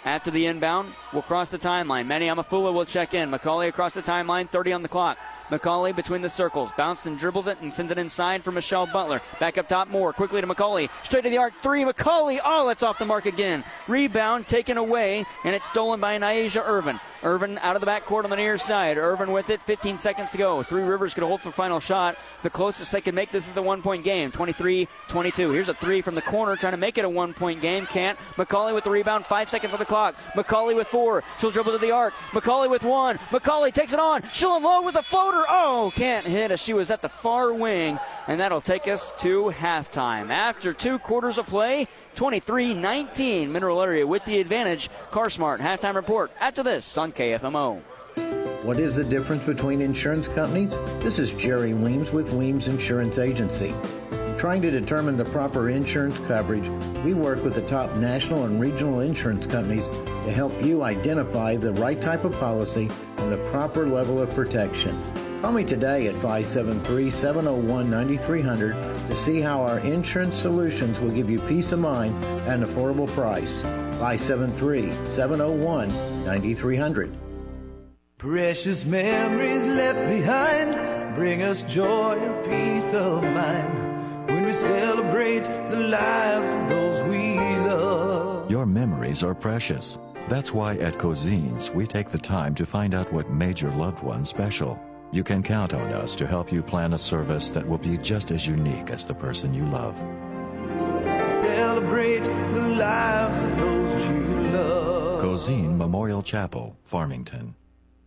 after the inbound will cross the timeline. Manny Amafula will check in. McCauley across the timeline, 30 on the clock. McCauley between the circles. Bounced and dribbles it and sends it inside for Michelle Butler. Back up top Moore. Quickly to McCauley. Straight to the arc. Three. McCauley. Oh, that's off the mark again. Rebound taken away, and it's stolen by Niaja Irvin. Irvin out of the backcourt on the near side. Irvin with it. 15 seconds to go. Three Rivers could hold for final shot. The closest they can make this is a one point game. 23 22. Here's a three from the corner trying to make it a one point game. Can't. McCauley with the rebound. Five seconds on the clock. McCauley with four. She'll dribble to the arc. McCauley with one. McCauley takes it on. She'll unload with a floater. Oh, can't hit as she was at the far wing. And that'll take us to halftime. After two quarters of play, 23 19. Mineral Area with the advantage. CarSmart halftime report after this on KFMO. What is the difference between insurance companies? This is Jerry Weems with Weems Insurance Agency. Trying to determine the proper insurance coverage, we work with the top national and regional insurance companies to help you identify the right type of policy and the proper level of protection. Call me today at 573 701 9300 to see how our insurance solutions will give you peace of mind at an affordable price. 573 701 9300. Precious memories left behind bring us joy and peace of mind when we celebrate the lives of those we love. Your memories are precious. That's why at Cozean's we take the time to find out what made your loved one special. You can count on us to help you plan a service that will be just as unique as the person you love. Celebrate the lives of those you love. Cozean Memorial Chapel, Farmington.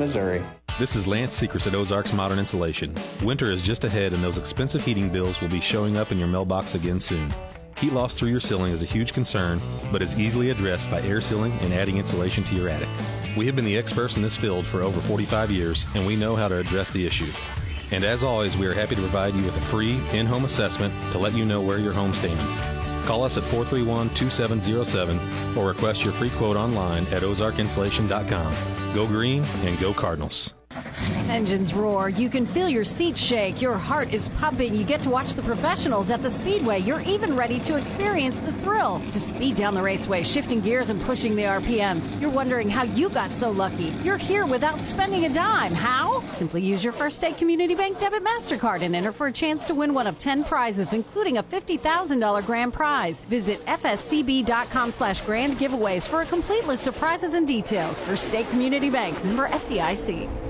Missouri. This is Lance Secrets at Ozarks Modern Insulation. Winter is just ahead, and those expensive heating bills will be showing up in your mailbox again soon. Heat loss through your ceiling is a huge concern, but is easily addressed by air sealing and adding insulation to your attic. We have been the experts in this field for over 45 years, and we know how to address the issue. And as always, we are happy to provide you with a free in home assessment to let you know where your home stands. Call us at 431 2707 or request your free quote online at ozarkinsulation.com. Go green and go Cardinals. Engines roar. You can feel your seat shake. Your heart is pumping. You get to watch the professionals at the speedway. You're even ready to experience the thrill. To speed down the raceway, shifting gears and pushing the RPMs. You're wondering how you got so lucky. You're here without spending a dime. How? Simply use your First State Community Bank debit MasterCard and enter for a chance to win one of 10 prizes, including a $50,000 grand prize. Visit fscb.com slash grand giveaways for a complete list of prizes and details. First State Community Bank, member FDIC.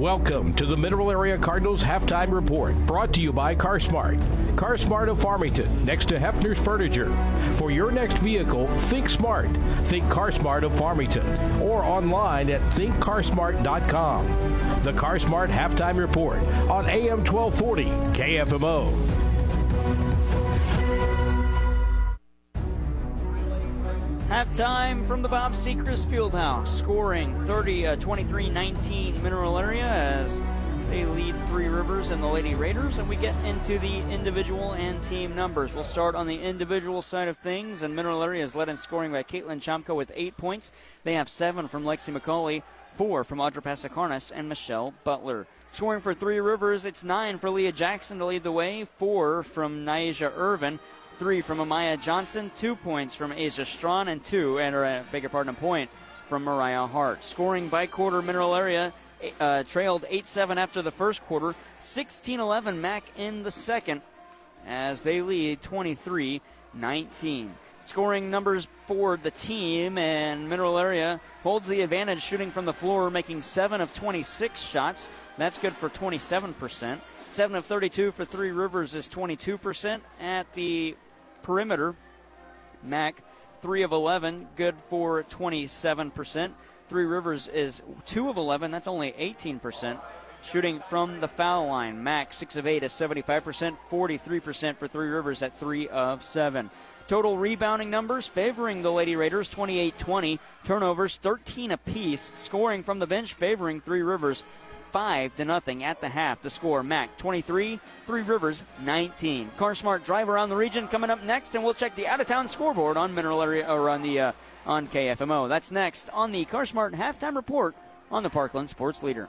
Welcome to the Mineral Area Cardinals Halftime Report, brought to you by CarSmart. CarSmart of Farmington, next to Hefner's Furniture. For your next vehicle, think smart. Think CarSmart of Farmington, or online at thinkcarsmart.com. The CarSmart Halftime Report on AM 1240 KFMO. Halftime from the Bob Sechrist Fieldhouse, scoring 30 uh, 23 19 Mineral Area as they lead Three Rivers and the Lady Raiders, and we get into the individual and team numbers. We'll start on the individual side of things, and Mineral Area is led in scoring by Caitlin Chomko with eight points. They have seven from Lexi McCauley, four from Audra Pasikarnas, and Michelle Butler. Scoring for Three Rivers, it's nine for Leah Jackson to lead the way, four from Naija Irvin three from Amaya Johnson, two points from Asia Strawn, and two, and or, uh, beg your pardon, a point from Mariah Hart. Scoring by quarter, Mineral Area uh, trailed 8 7 after the first quarter, 16 11 Mac in the second as they lead 23 19. Scoring numbers for the team, and Mineral Area holds the advantage shooting from the floor, making 7 of 26 shots. That's good for 27%. 7 of 32 for Three Rivers is 22%. At the perimeter. Mac, 3 of 11, good for 27%. Three Rivers is 2 of 11, that's only 18%. Shooting from the foul line, Mac, 6 of 8 is 75%, 43% for Three Rivers at 3 of 7. Total rebounding numbers favoring the Lady Raiders 28 20. Turnovers 13 apiece. Scoring from the bench favoring Three Rivers 5 to nothing at the half. The score Mac 23, Three Rivers 19. CarSmart drive around the region coming up next, and we'll check the out of town scoreboard on Mineral Area or on the uh, on KFMO. That's next on the CarSmart halftime report on the Parkland Sports Leader.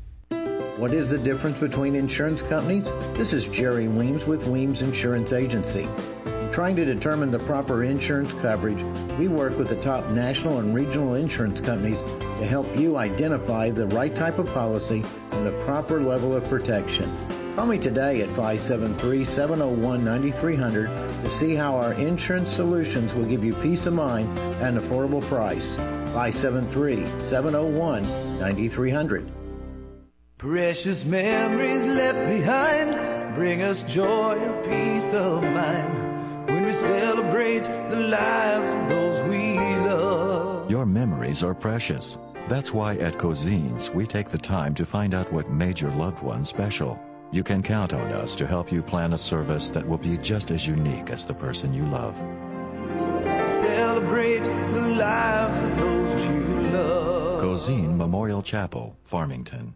What is the difference between insurance companies? This is Jerry Weems with Weems Insurance Agency. Trying to determine the proper insurance coverage, we work with the top national and regional insurance companies to help you identify the right type of policy and the proper level of protection. Call me today at 573 701 9300 to see how our insurance solutions will give you peace of mind at an affordable price. 573 701 9300. Precious memories left behind bring us joy and peace of mind when we celebrate the lives of those we love. Your memories are precious. That's why at Cozean's we take the time to find out what made your loved one special. You can count on us to help you plan a service that will be just as unique as the person you love. Celebrate the lives of those you love. Cozean Memorial Chapel, Farmington.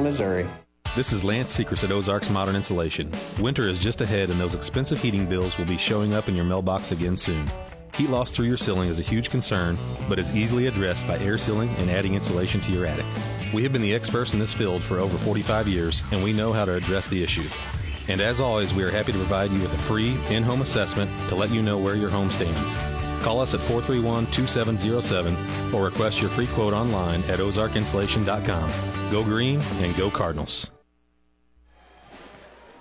Missouri. This is Lance Secrets at Ozarks Modern Insulation. Winter is just ahead, and those expensive heating bills will be showing up in your mailbox again soon. Heat loss through your ceiling is a huge concern, but is easily addressed by air sealing and adding insulation to your attic. We have been the experts in this field for over 45 years, and we know how to address the issue. And as always, we are happy to provide you with a free in home assessment to let you know where your home stands. Call us at 431 2707 or request your free quote online at ozarkinsulation.com. Go green and go Cardinals.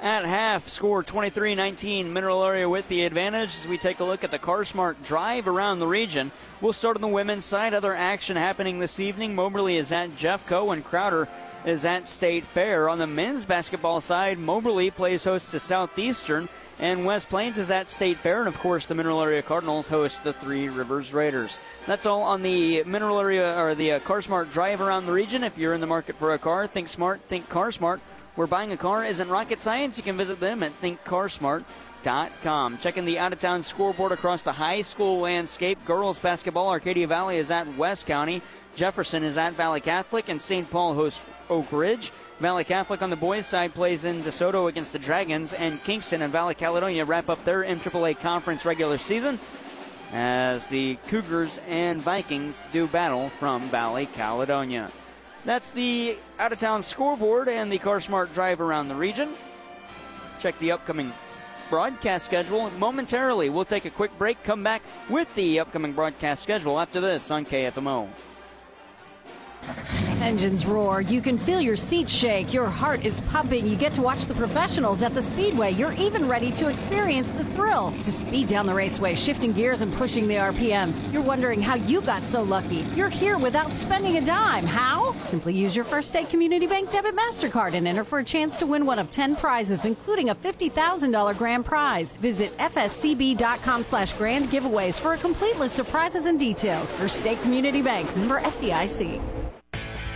At half, score 23 19, Mineral Area with the advantage as we take a look at the CarSmart drive around the region. We'll start on the women's side. Other action happening this evening. Moberly is at Jeffco and Crowder is at State Fair. On the men's basketball side, Moberly plays host to Southeastern and West Plains is at State Fair. And of course, the Mineral Area Cardinals host the Three Rivers Raiders. That's all on the Mineral Area or the uh, CarSmart drive around the region. If you're in the market for a car, think smart, think CarSmart. Where buying a car isn't rocket science, you can visit them at thinkcarsmart.com. Checking the out of town scoreboard across the high school landscape. Girls basketball, Arcadia Valley is at West County. Jefferson is at Valley Catholic, and St. Paul hosts Oak Ridge. Valley Catholic on the boys' side plays in DeSoto against the Dragons, and Kingston and Valley Caledonia wrap up their MAAA conference regular season as the Cougars and Vikings do battle from Valley Caledonia. That's the out of town scoreboard and the CarSmart drive around the region. Check the upcoming broadcast schedule momentarily. We'll take a quick break, come back with the upcoming broadcast schedule after this on KFMO. Engines roar. You can feel your seat shake. Your heart is pumping. You get to watch the professionals at the speedway. You're even ready to experience the thrill. To speed down the raceway, shifting gears and pushing the RPMs. You're wondering how you got so lucky. You're here without spending a dime. How? Simply use your First State Community Bank debit MasterCard and enter for a chance to win one of 10 prizes, including a $50,000 grand prize. Visit fscb.com slash grand giveaways for a complete list of prizes and details. First State Community Bank, member FDIC.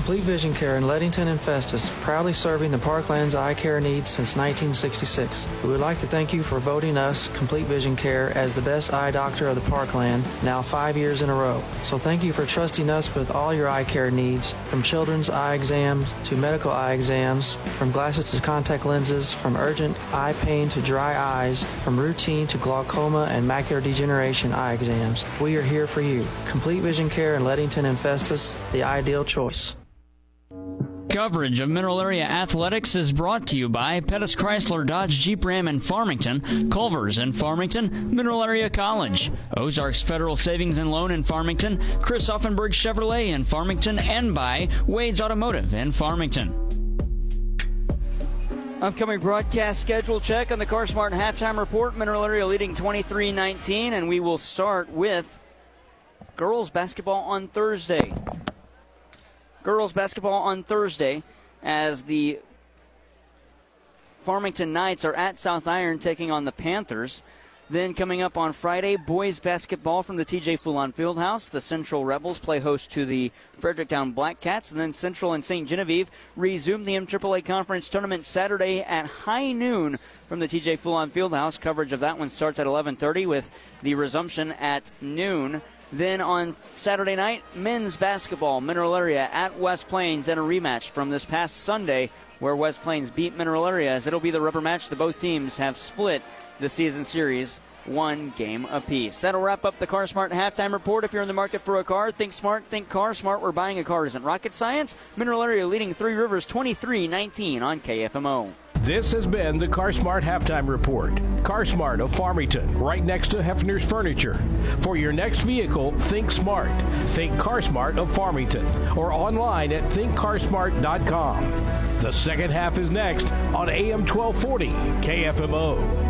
Complete Vision Care in Leadington and Festus, proudly serving the Parkland's eye care needs since 1966. We would like to thank you for voting us, Complete Vision Care, as the best eye doctor of the Parkland, now five years in a row. So thank you for trusting us with all your eye care needs, from children's eye exams to medical eye exams, from glasses to contact lenses, from urgent eye pain to dry eyes, from routine to glaucoma and macular degeneration eye exams. We are here for you. Complete Vision Care in Leadington and Festus, the ideal choice. Coverage of Mineral Area Athletics is brought to you by Pettis Chrysler Dodge Jeep Ram in Farmington, Culver's in Farmington, Mineral Area College, Ozarks Federal Savings and Loan in Farmington, Chris Auffenberg Chevrolet in Farmington, and by Wade's Automotive in Farmington. Upcoming broadcast schedule check on the CarSmart halftime report. Mineral Area leading 23 19, and we will start with girls basketball on Thursday girls basketball on Thursday as the Farmington Knights are at South Iron taking on the Panthers. Then coming up on Friday, boys basketball from the TJ Foulon Fieldhouse. The Central Rebels play host to the Fredericktown Blackcats, and then Central and St. Genevieve resume the MAAA Conference Tournament Saturday at high noon from the TJ Foulon Fieldhouse. Coverage of that one starts at 11:30 with the resumption at noon. Then on Saturday night, men's basketball, Mineral Area at West Plains, and a rematch from this past Sunday where West Plains beat Mineral Area. As it'll be the rubber match, the both teams have split the season series one game apiece. That'll wrap up the Car Smart halftime report. If you're in the market for a car, think smart, think car smart. We're buying a car isn't rocket science. Mineral Area leading Three Rivers 23 19 on KFMO. This has been the CarSmart Halftime Report. CarSmart of Farmington, right next to Hefner's Furniture. For your next vehicle, think smart. Think CarSmart of Farmington or online at thinkcarsmart.com. The second half is next on AM 1240 KFMO.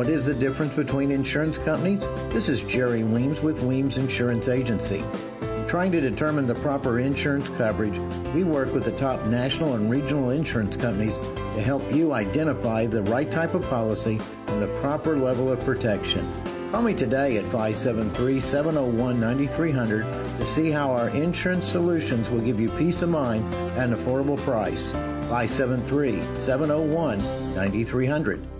What is the difference between insurance companies? This is Jerry Weems with Weems Insurance Agency. In trying to determine the proper insurance coverage, we work with the top national and regional insurance companies to help you identify the right type of policy and the proper level of protection. Call me today at 573 701 9300 to see how our insurance solutions will give you peace of mind at an affordable price. 573 701 9300.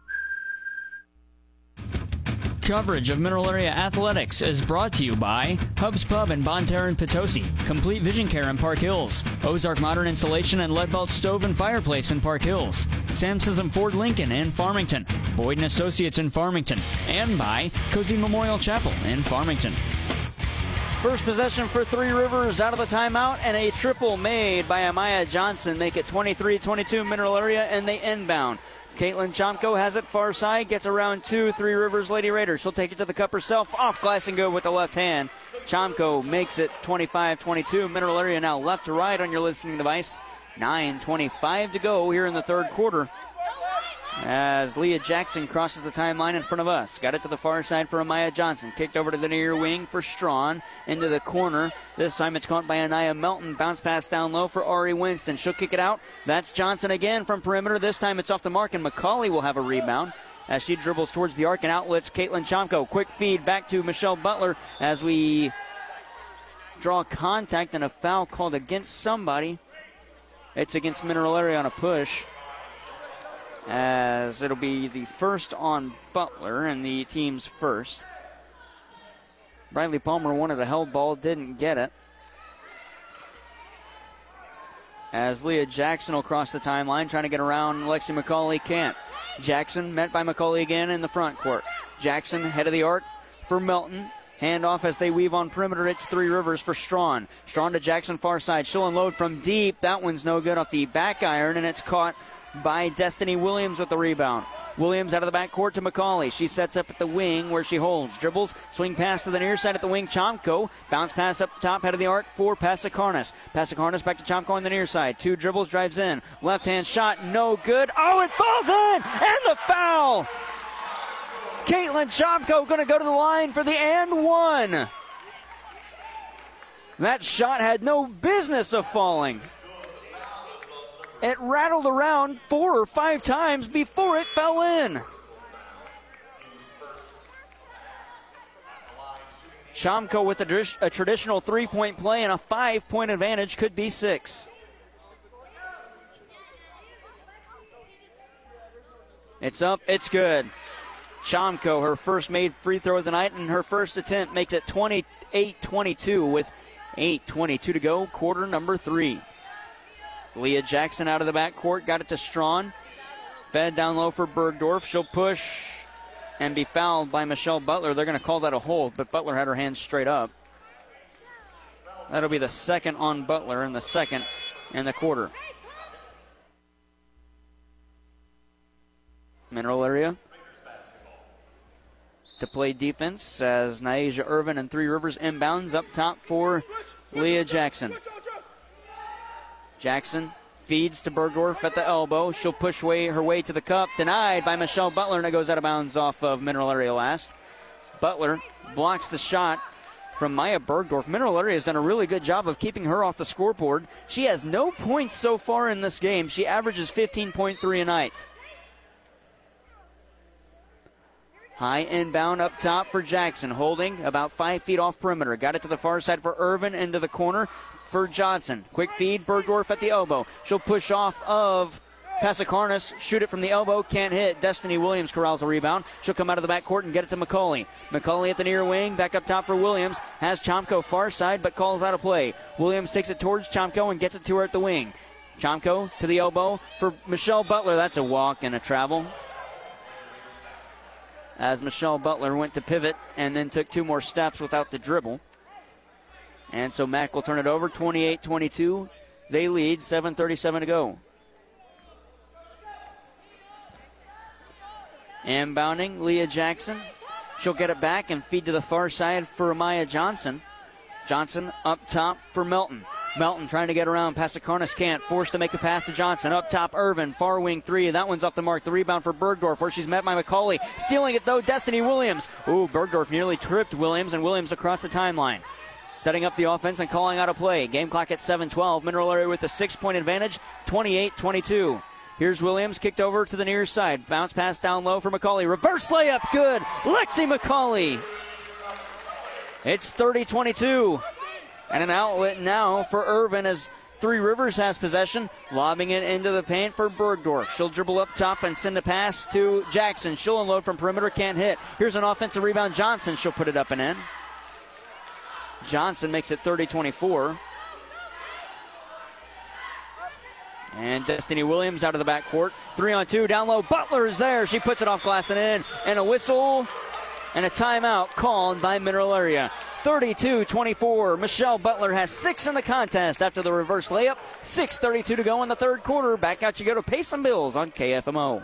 Coverage of Mineral Area Athletics is brought to you by Hubs Pub in Bonne Terre and Potosi, Complete Vision Care in Park Hills, Ozark Modern Insulation and Leadbelt Stove and Fireplace in Park Hills, Samson's and Ford Lincoln in Farmington, Boyd and Associates in Farmington, and by Cozy Memorial Chapel in Farmington. First possession for Three Rivers out of the timeout, and a triple made by Amaya Johnson make it 23 22 Mineral Area, and they inbound. Caitlin Chomko has it far side, gets around two, Three Rivers Lady Raiders. She'll take it to the cup herself, off glass and go with the left hand. Chomko makes it 25 22. Mineral area now left to right on your listening device. 9.25 to go here in the third quarter as Leah Jackson crosses the timeline in front of us. Got it to the far side for Amaya Johnson. Kicked over to the near wing for Strawn. Into the corner. This time it's caught by Anaya Melton. Bounce pass down low for Ari Winston. She'll kick it out. That's Johnson again from perimeter. This time it's off the mark, and McCauley will have a rebound as she dribbles towards the arc and outlets Caitlin Chomko. Quick feed back to Michelle Butler as we draw contact and a foul called against somebody. It's against Mineral Area on a push as it'll be the first on Butler and the team's first. Bradley Palmer wanted a held ball, didn't get it. As Leah Jackson will cross the timeline, trying to get around Lexi McCauley, can't. Jackson met by McCauley again in the front court. Jackson, head of the arc for Melton. Handoff as they weave on perimeter. It's Three Rivers for Strawn. Strawn to Jackson, far side. She'll unload from deep. That one's no good off the back iron, and it's caught by Destiny Williams with the rebound. Williams out of the backcourt to McCauley. She sets up at the wing where she holds. Dribbles, swing pass to the near side at the wing. Chomko. Bounce pass up top, head of the arc for Pasikarnas. Pasikarnas back to Chomko on the near side. Two dribbles, drives in. Left hand shot, no good. Oh, it falls in! And the foul! Caitlin Chomko going to go to the line for the and one. That shot had no business of falling. It rattled around four or five times before it fell in. Chomko with a, a traditional three point play and a five point advantage could be six. It's up, it's good. Chomko, her first made free throw of the night, and her first attempt makes it 28 22 with eight, twenty-two to go, quarter number three. Leah Jackson out of the backcourt, got it to Strawn. Fed down low for Bergdorf. She'll push and be fouled by Michelle Butler. They're going to call that a hold, but Butler had her hands straight up. That'll be the second on Butler and the second in the quarter. Mineral area to play defense as Niaja Irvin and Three Rivers inbounds up top for Leah Jackson. Jackson feeds to Bergdorf at the elbow. She'll push way, her way to the cup. Denied by Michelle Butler, and it goes out of bounds off of Mineral Area last. Butler blocks the shot from Maya Bergdorf. Mineral Area has done a really good job of keeping her off the scoreboard. She has no points so far in this game. She averages 15.3 a night. High inbound up top for Jackson, holding about five feet off perimeter. Got it to the far side for Irvin into the corner for Johnson. Quick feed, Bergdorf at the elbow. She'll push off of Pasikarnas, shoot it from the elbow, can't hit. Destiny Williams corrals a rebound. She'll come out of the backcourt and get it to McCauley. McCauley at the near wing, back up top for Williams. Has Chomko far side, but calls out of play. Williams takes it towards Chomko and gets it to her at the wing. Chomko to the elbow for Michelle Butler. That's a walk and a travel as Michelle Butler went to pivot and then took two more steps without the dribble. And so Mac will turn it over 28 22. They lead, 7.37 to go. Inbounding, Leah Jackson. She'll get it back and feed to the far side for Maya Johnson. Johnson up top for Melton. Melton trying to get around. Pasikarnas can't. Forced to make a pass to Johnson. Up top, Irvin. Far wing three. That one's off the mark. The rebound for Bergdorf, where she's met by McCauley. Stealing it, though, Destiny Williams. Ooh, Bergdorf nearly tripped Williams, and Williams across the timeline. Setting up the offense and calling out a play. Game clock at 7 12. Mineral area with a six point advantage, 28 22. Here's Williams, kicked over to the near side. Bounce pass down low for McCauley. Reverse layup, good. Lexi McCauley. It's 30 22. And an outlet now for Irvin as Three Rivers has possession, lobbing it into the paint for Bergdorf. She'll dribble up top and send a pass to Jackson. She'll unload from perimeter, can't hit. Here's an offensive rebound. Johnson, she'll put it up and in. Johnson makes it 30 24. And Destiny Williams out of the backcourt. Three on two, down low. Butler is there. She puts it off glass and in. And a whistle and a timeout called by Mineral Area. 32 24. Michelle Butler has six in the contest after the reverse layup. 6.32 to go in the third quarter. Back out you go to pay some bills on KFMO.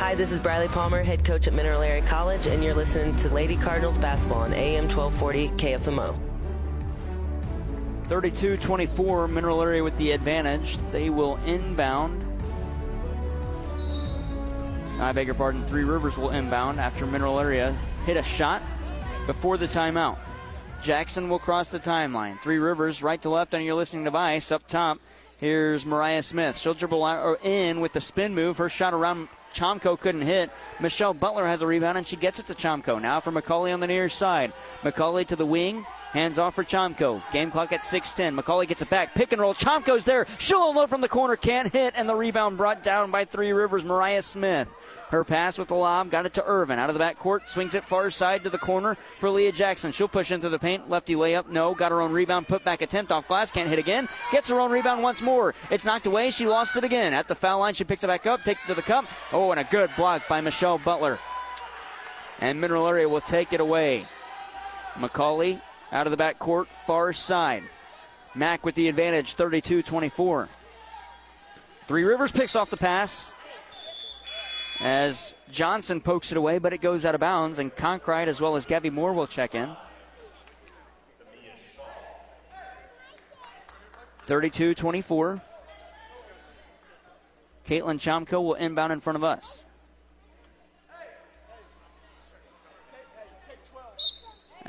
Hi, this is Bradley Palmer, head coach at Mineral Area College, and you're listening to Lady Cardinals basketball on AM 1240 KFMO. 32 24, Mineral Area with the advantage. They will inbound. I beg your pardon, Three Rivers will inbound after Mineral Area hit a shot before the timeout. Jackson will cross the timeline. Three Rivers right to left, on you're listening device, up top. Here's Mariah Smith. She'll dribble in with the spin move. Her shot around Chomko couldn't hit. Michelle Butler has a rebound and she gets it to Chomko. Now for McCauley on the near side. McCauley to the wing. Hands off for Chomko. Game clock at 6:10. McCauley gets it back. Pick and roll. Chomko's there. She'll unload from the corner. Can't hit. And the rebound brought down by Three Rivers. Mariah Smith. Her pass with the lob got it to Irvin out of the backcourt, swings it far side to the corner for Leah Jackson. She'll push into the paint, lefty layup, no, got her own rebound, put back attempt off glass, can't hit again, gets her own rebound once more. It's knocked away, she lost it again. At the foul line, she picks it back up, takes it to the cup. Oh, and a good block by Michelle Butler. And Mineral Area will take it away. McCauley out of the backcourt, far side. Mac with the advantage, 32 24. Three Rivers picks off the pass as Johnson pokes it away, but it goes out of bounds, and Conkrite as well as Gabby Moore will check in. 32 24. Caitlin Chomko will inbound in front of us.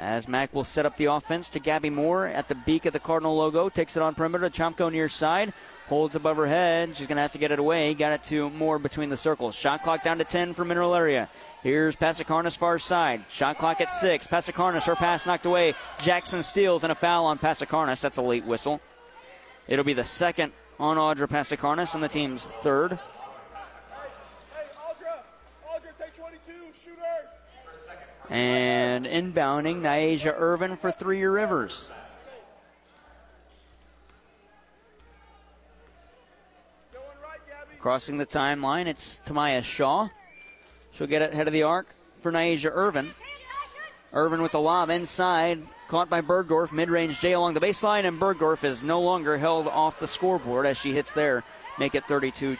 As Mac will set up the offense to Gabby Moore at the beak of the Cardinal logo. Takes it on perimeter. to Chomko near side. Holds above her head. She's going to have to get it away. Got it to Moore between the circles. Shot clock down to 10 for Mineral Area. Here's Pasikarnas far side. Shot clock at 6. Pasikarnas, her pass knocked away. Jackson steals and a foul on Pasikarnas. That's a late whistle. It'll be the second on Audra Pasikarnas and the team's third. And inbounding, Niaja Irvin for Three Rivers. Crossing the timeline, it's Tamaya Shaw. She'll get it head of the arc for Niaja Irvin. Irvin with the lob inside, caught by Bergdorf. Mid range J along the baseline, and Bergdorf is no longer held off the scoreboard as she hits there, make it 32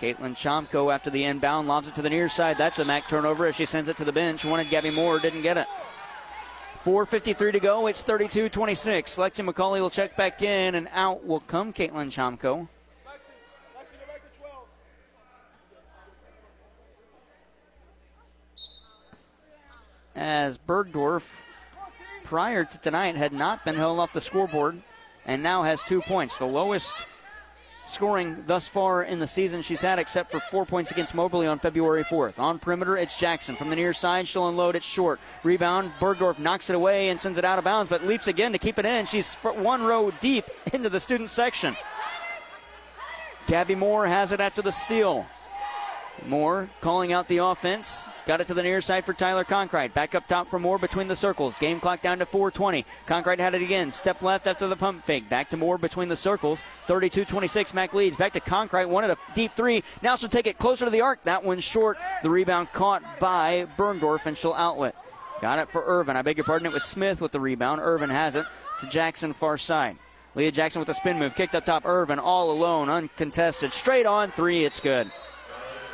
Caitlin Chomko after the inbound lobs it to the near side. That's a Mac turnover as she sends it to the bench. Wanted Gabby Moore, didn't get it. 4.53 to go. It's 32 26. Lexi McCauley will check back in, and out will come Caitlin Chomko. As Bergdorf, prior to tonight, had not been held off the scoreboard and now has two points, the lowest scoring thus far in the season she's had, except for four points against Moberly on February 4th. On perimeter, it's Jackson. From the near side, she'll unload it short. Rebound, Bergdorf knocks it away and sends it out of bounds, but leaps again to keep it in. She's one row deep into the student section. Gabby Moore has it after the steal. Moore calling out the offense. Got it to the near side for Tyler Conkrite. Back up top for Moore between the circles. Game clock down to 420. Conkrite had it again. Step left after the pump fake. Back to Moore between the circles. 32 26. Mac leads. Back to Conkrite. Wanted a deep three. Now she'll take it closer to the arc. That one's short. The rebound caught by Bergdorf and she'll outlet. Got it for Irvin. I beg your pardon. It was Smith with the rebound. Irvin has it to Jackson far side. Leah Jackson with a spin move. Kicked up top. Irvin all alone, uncontested. Straight on three. It's good.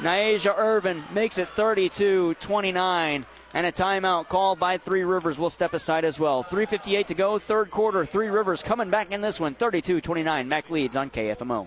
Nyasia Irvin makes it 32 29. And a timeout called by Three Rivers will step aside as well. 3.58 to go, third quarter. Three Rivers coming back in this one, 32 29. Mac leads on KFMO.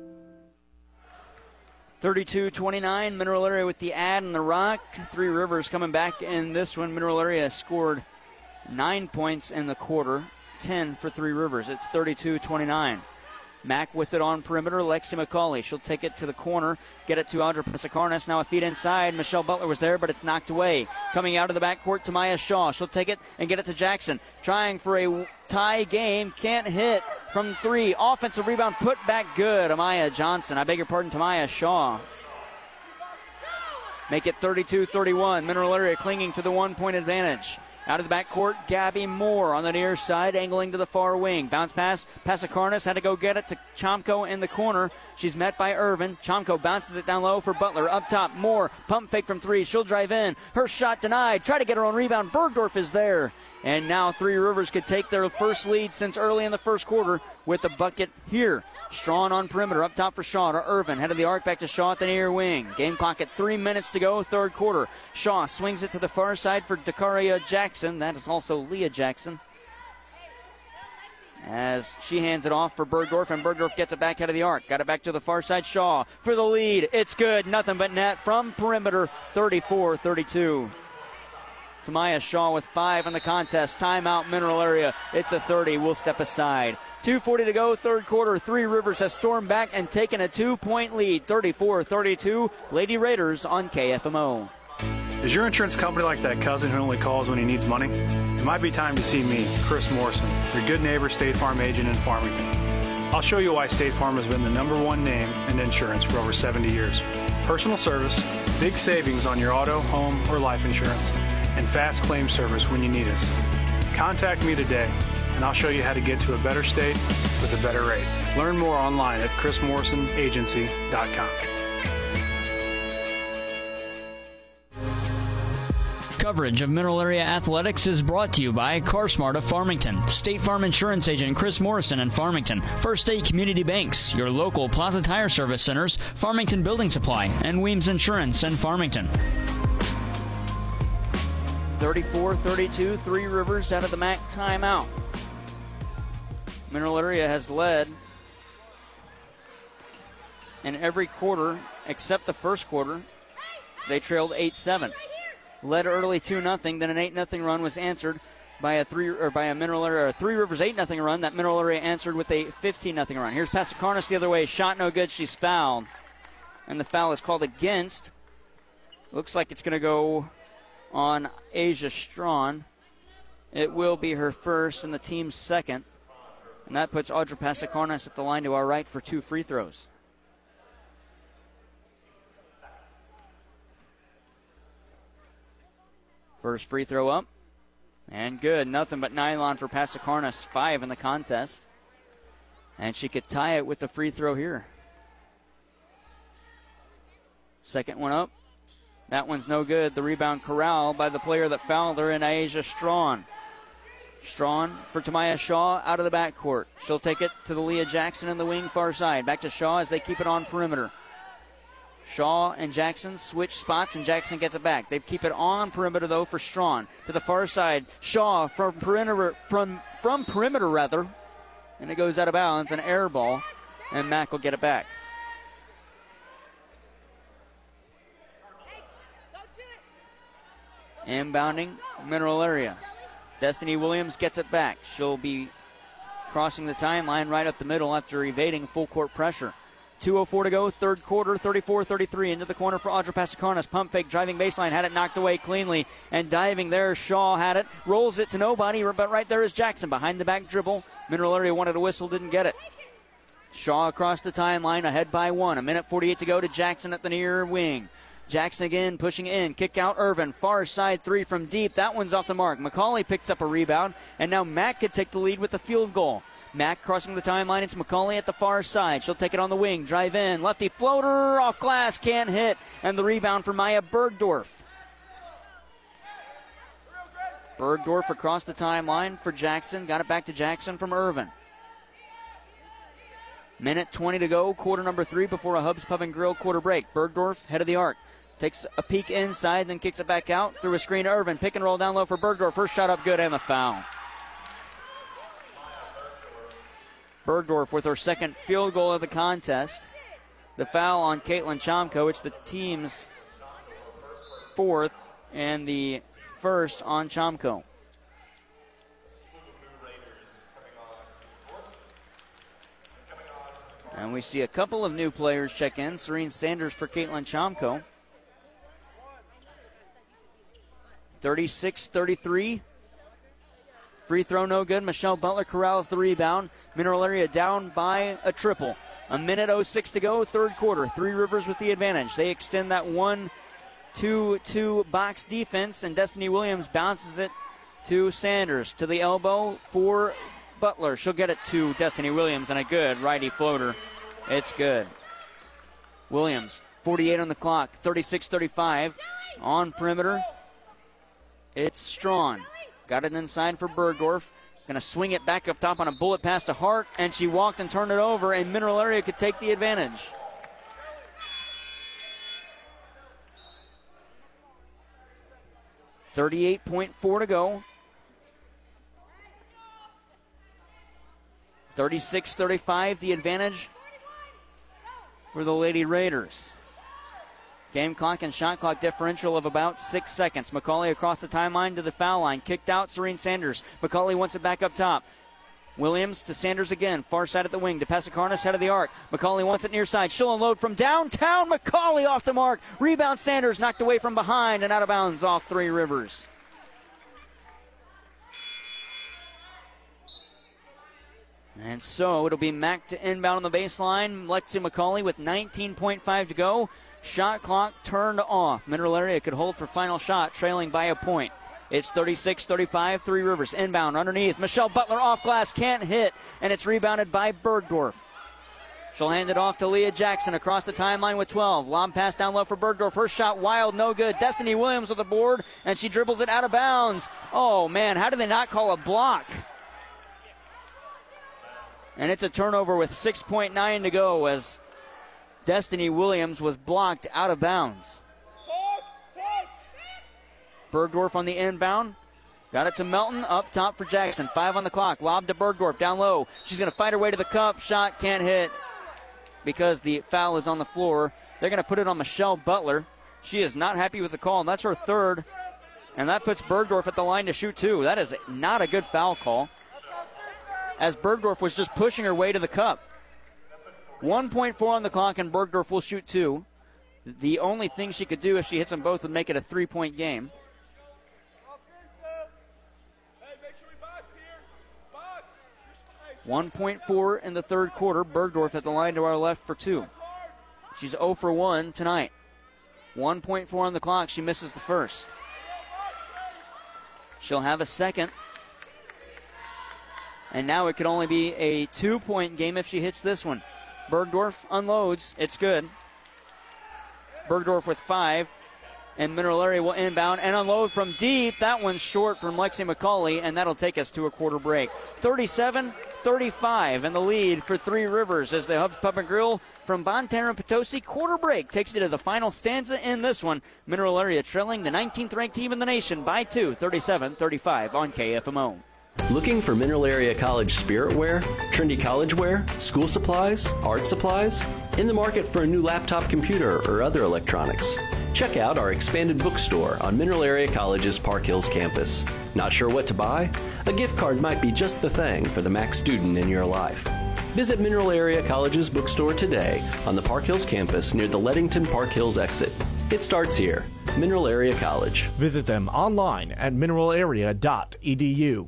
32 29. Mineral Area with the ad and the rock. Three Rivers coming back in this one. Mineral Area scored nine points in the quarter, 10 for Three Rivers. It's 32 29. Mac with it on perimeter. Lexi McCauley. She'll take it to the corner, get it to Audra Pasikarnas. Now a feed inside. Michelle Butler was there, but it's knocked away. Coming out of the backcourt to Maya Shaw. She'll take it and get it to Jackson. Trying for a tie game. Can't hit from three. Offensive rebound put back good. Amaya Johnson. I beg your pardon, Tamaya Shaw. Make it 32 31. Mineral Area clinging to the one point advantage. Out of the backcourt, Gabby Moore on the near side, angling to the far wing. Bounce pass, Pasikarnas had to go get it to Chomko in the corner. She's met by Irvin. Chomko bounces it down low for Butler. Up top, Moore, pump fake from three. She'll drive in. Her shot denied. Try to get her own rebound. Bergdorf is there. And now Three Rivers could take their first lead since early in the first quarter with a bucket here. Strong on perimeter. Up top for Shaw to Irvin. Head of the arc back to Shaw at the near wing. Game clock at three minutes to go, third quarter. Shaw swings it to the far side for Dakaria Jackson. That is also Leah Jackson. As she hands it off for Bergdorf, and Bergdorf gets it back out of the arc. Got it back to the far side. Shaw for the lead. It's good. Nothing but net from perimeter 34 32. Tamaya Shaw with five in the contest. Timeout, Mineral Area. It's a 30. We'll step aside. 2.40 to go, third quarter. Three Rivers has stormed back and taken a two point lead 34 32. Lady Raiders on KFMO. Is your insurance company like that cousin who only calls when he needs money? It might be time to see me, Chris Morrison, your good neighbor State Farm agent in Farmington. I'll show you why State Farm has been the number one name in insurance for over 70 years. Personal service, big savings on your auto, home, or life insurance, and fast claim service when you need us. Contact me today, and I'll show you how to get to a better state with a better rate. Learn more online at chrismorrisonagency.com. Coverage of Mineral Area Athletics is brought to you by CarSmart of Farmington, State Farm Insurance Agent Chris Morrison in Farmington, First State Community Banks, your local Plaza Tire Service Centers, Farmington Building Supply, and Weems Insurance in Farmington. 34 32, Three Rivers out of the MAC timeout. Mineral Area has led in every quarter except the first quarter. They trailed 8 7 led early 2 0. Then an 8 0 run was answered by a three or by a Mineral Area or Three Rivers 8 0 run. That Mineral Area answered with a 15 0 run. Here's Pasikarnas the other way. Shot no good. She's fouled. And the foul is called against. Looks like it's going to go on Asia Strawn. It will be her first and the team's second. And that puts Audra Pasikarnas at the line to our right for two free throws. First free throw up. And good. Nothing but nylon for Pasikarnas. Five in the contest. And she could tie it with the free throw here. Second one up. That one's no good. The rebound corral by the player that fouled her in Asia Strawn. Strawn for Tamaya Shaw out of the backcourt. She'll take it to the Leah Jackson in the wing far side. Back to Shaw as they keep it on perimeter. Shaw and Jackson switch spots, and Jackson gets it back. They keep it on perimeter though for Strawn to the far side. Shaw from perimeter from from perimeter rather, and it goes out of bounds, an air ball, and Mac will get it back. Inbounding Mineral Area. Destiny Williams gets it back. She'll be crossing the timeline right up the middle after evading full court pressure. 2.04 to go, third quarter, 34 33. Into the corner for Audra Pasikarnas. Pump fake, driving baseline, had it knocked away cleanly. And diving there, Shaw had it, rolls it to nobody, but right there is Jackson behind the back dribble. Mineral Area wanted a whistle, didn't get it. Shaw across the timeline, ahead by one. A minute 48 to go to Jackson at the near wing. Jackson again pushing in. Kick out Irvin. Far side three from deep. That one's off the mark. McCauley picks up a rebound, and now Mac could take the lead with the field goal. Mac crossing the timeline. It's McCauley at the far side. She'll take it on the wing. Drive in. Lefty floater off glass. Can't hit. And the rebound for Maya Bergdorf. Bergdorf across the timeline for Jackson. Got it back to Jackson from Irvin. Minute 20 to go, quarter number three before a Hubs Pub and Grill quarter break. Bergdorf, head of the arc. Takes a peek inside, then kicks it back out through a screen to Irvin. Pick and roll down low for Bergdorf. First shot up good and the foul. Bergdorf with her second field goal of the contest. The foul on Caitlin Chomko. It's the team's fourth and the first on Chomko. And we see a couple of new players check in. Serene Sanders for Caitlin Chomko. 36 33. Free throw no good. Michelle Butler corrals the rebound. Mineral Area down by a triple. A minute 06 to go, third quarter. Three Rivers with the advantage. They extend that 1 2 2 box defense, and Destiny Williams bounces it to Sanders. To the elbow for Butler. She'll get it to Destiny Williams, and a good righty floater. It's good. Williams, 48 on the clock, 36 35 on perimeter. It's Strawn. Got it inside for Bergdorf. Going to swing it back up top on a bullet pass to Hart, and she walked and turned it over, and Mineral Area could take the advantage. Thirty-eight point four to go. 36 35, the advantage for the Lady Raiders. Game clock and shot clock differential of about six seconds. McCauley across the timeline to the foul line. Kicked out Serene Sanders. McCauley wants it back up top. Williams to Sanders again. Far side at the wing to Pasikarnas, head of the arc. McCauley wants it near side. She'll unload from downtown. McCauley off the mark. Rebound Sanders knocked away from behind and out of bounds off Three Rivers. And so it'll be Mac to inbound on the baseline. Lexi McCauley with 19.5 to go. Shot clock turned off. Mineral Area could hold for final shot, trailing by a point. It's 36 35, Three Rivers inbound underneath. Michelle Butler off glass, can't hit, and it's rebounded by Bergdorf. She'll hand it off to Leah Jackson across the timeline with 12. Lob pass down low for Bergdorf. Her shot wild, no good. Destiny Williams with the board, and she dribbles it out of bounds. Oh, man, how did they not call a block? And it's a turnover with 6.9 to go as Destiny Williams was blocked out of bounds. Bergdorf on the inbound. Got it to Melton, up top for Jackson. Five on the clock. Lob to Bergdorf, down low. She's going to fight her way to the cup. Shot can't hit because the foul is on the floor. They're going to put it on Michelle Butler. She is not happy with the call, and that's her third. And that puts Bergdorf at the line to shoot two. That is not a good foul call. As Bergdorf was just pushing her way to the cup. 1.4 on the clock, and Bergdorf will shoot two. The only thing she could do if she hits them both would make it a three point game. 1.4 in the third quarter. Bergdorf at the line to our left for two. She's 0 for 1 tonight. 1.4 on the clock. She misses the first. She'll have a second. And now it could only be a two point game if she hits this one. Bergdorf unloads. It's good. Bergdorf with five. And Mineral Area will inbound and unload from deep. That one's short from Lexi McCauley, and that'll take us to a quarter break. 37 35 and the lead for Three Rivers as the Hubs Pub and Grill from Bonne Terre Potosi. Quarter break takes you to the final stanza in this one. Mineral Area trailing the 19th ranked team in the nation by two, 37 35 on KFMO. Looking for Mineral Area College spirit wear, trendy college wear, school supplies, art supplies? In the market for a new laptop computer or other electronics? Check out our expanded bookstore on Mineral Area College's Park Hills campus. Not sure what to buy? A gift card might be just the thing for the Mac student in your life. Visit Mineral Area College's bookstore today on the Park Hills campus near the Leadington Park Hills exit. It starts here. Mineral Area College. Visit them online at mineralarea.edu.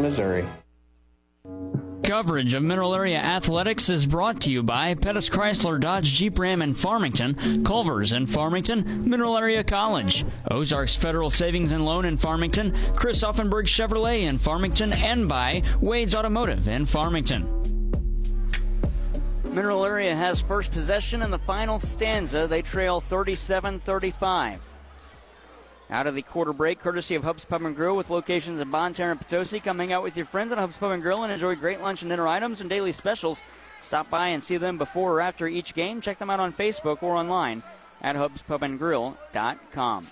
Missouri. Coverage of Mineral Area Athletics is brought to you by Pettis Chrysler Dodge Jeep Ram in Farmington, Culver's in Farmington, Mineral Area College, Ozarks Federal Savings and Loan in Farmington, Chris Auffenberg Chevrolet in Farmington, and by Wade's Automotive in Farmington. Mineral Area has first possession in the final stanza. They trail 37 35 out of the quarter break, courtesy of Hubs Pub and Grill with locations in Bonne Terre and Potosi. Come hang out with your friends at Hubs Pub and Grill and enjoy great lunch and dinner items and daily specials. Stop by and see them before or after each game. Check them out on Facebook or online at hubspubandgrill.com.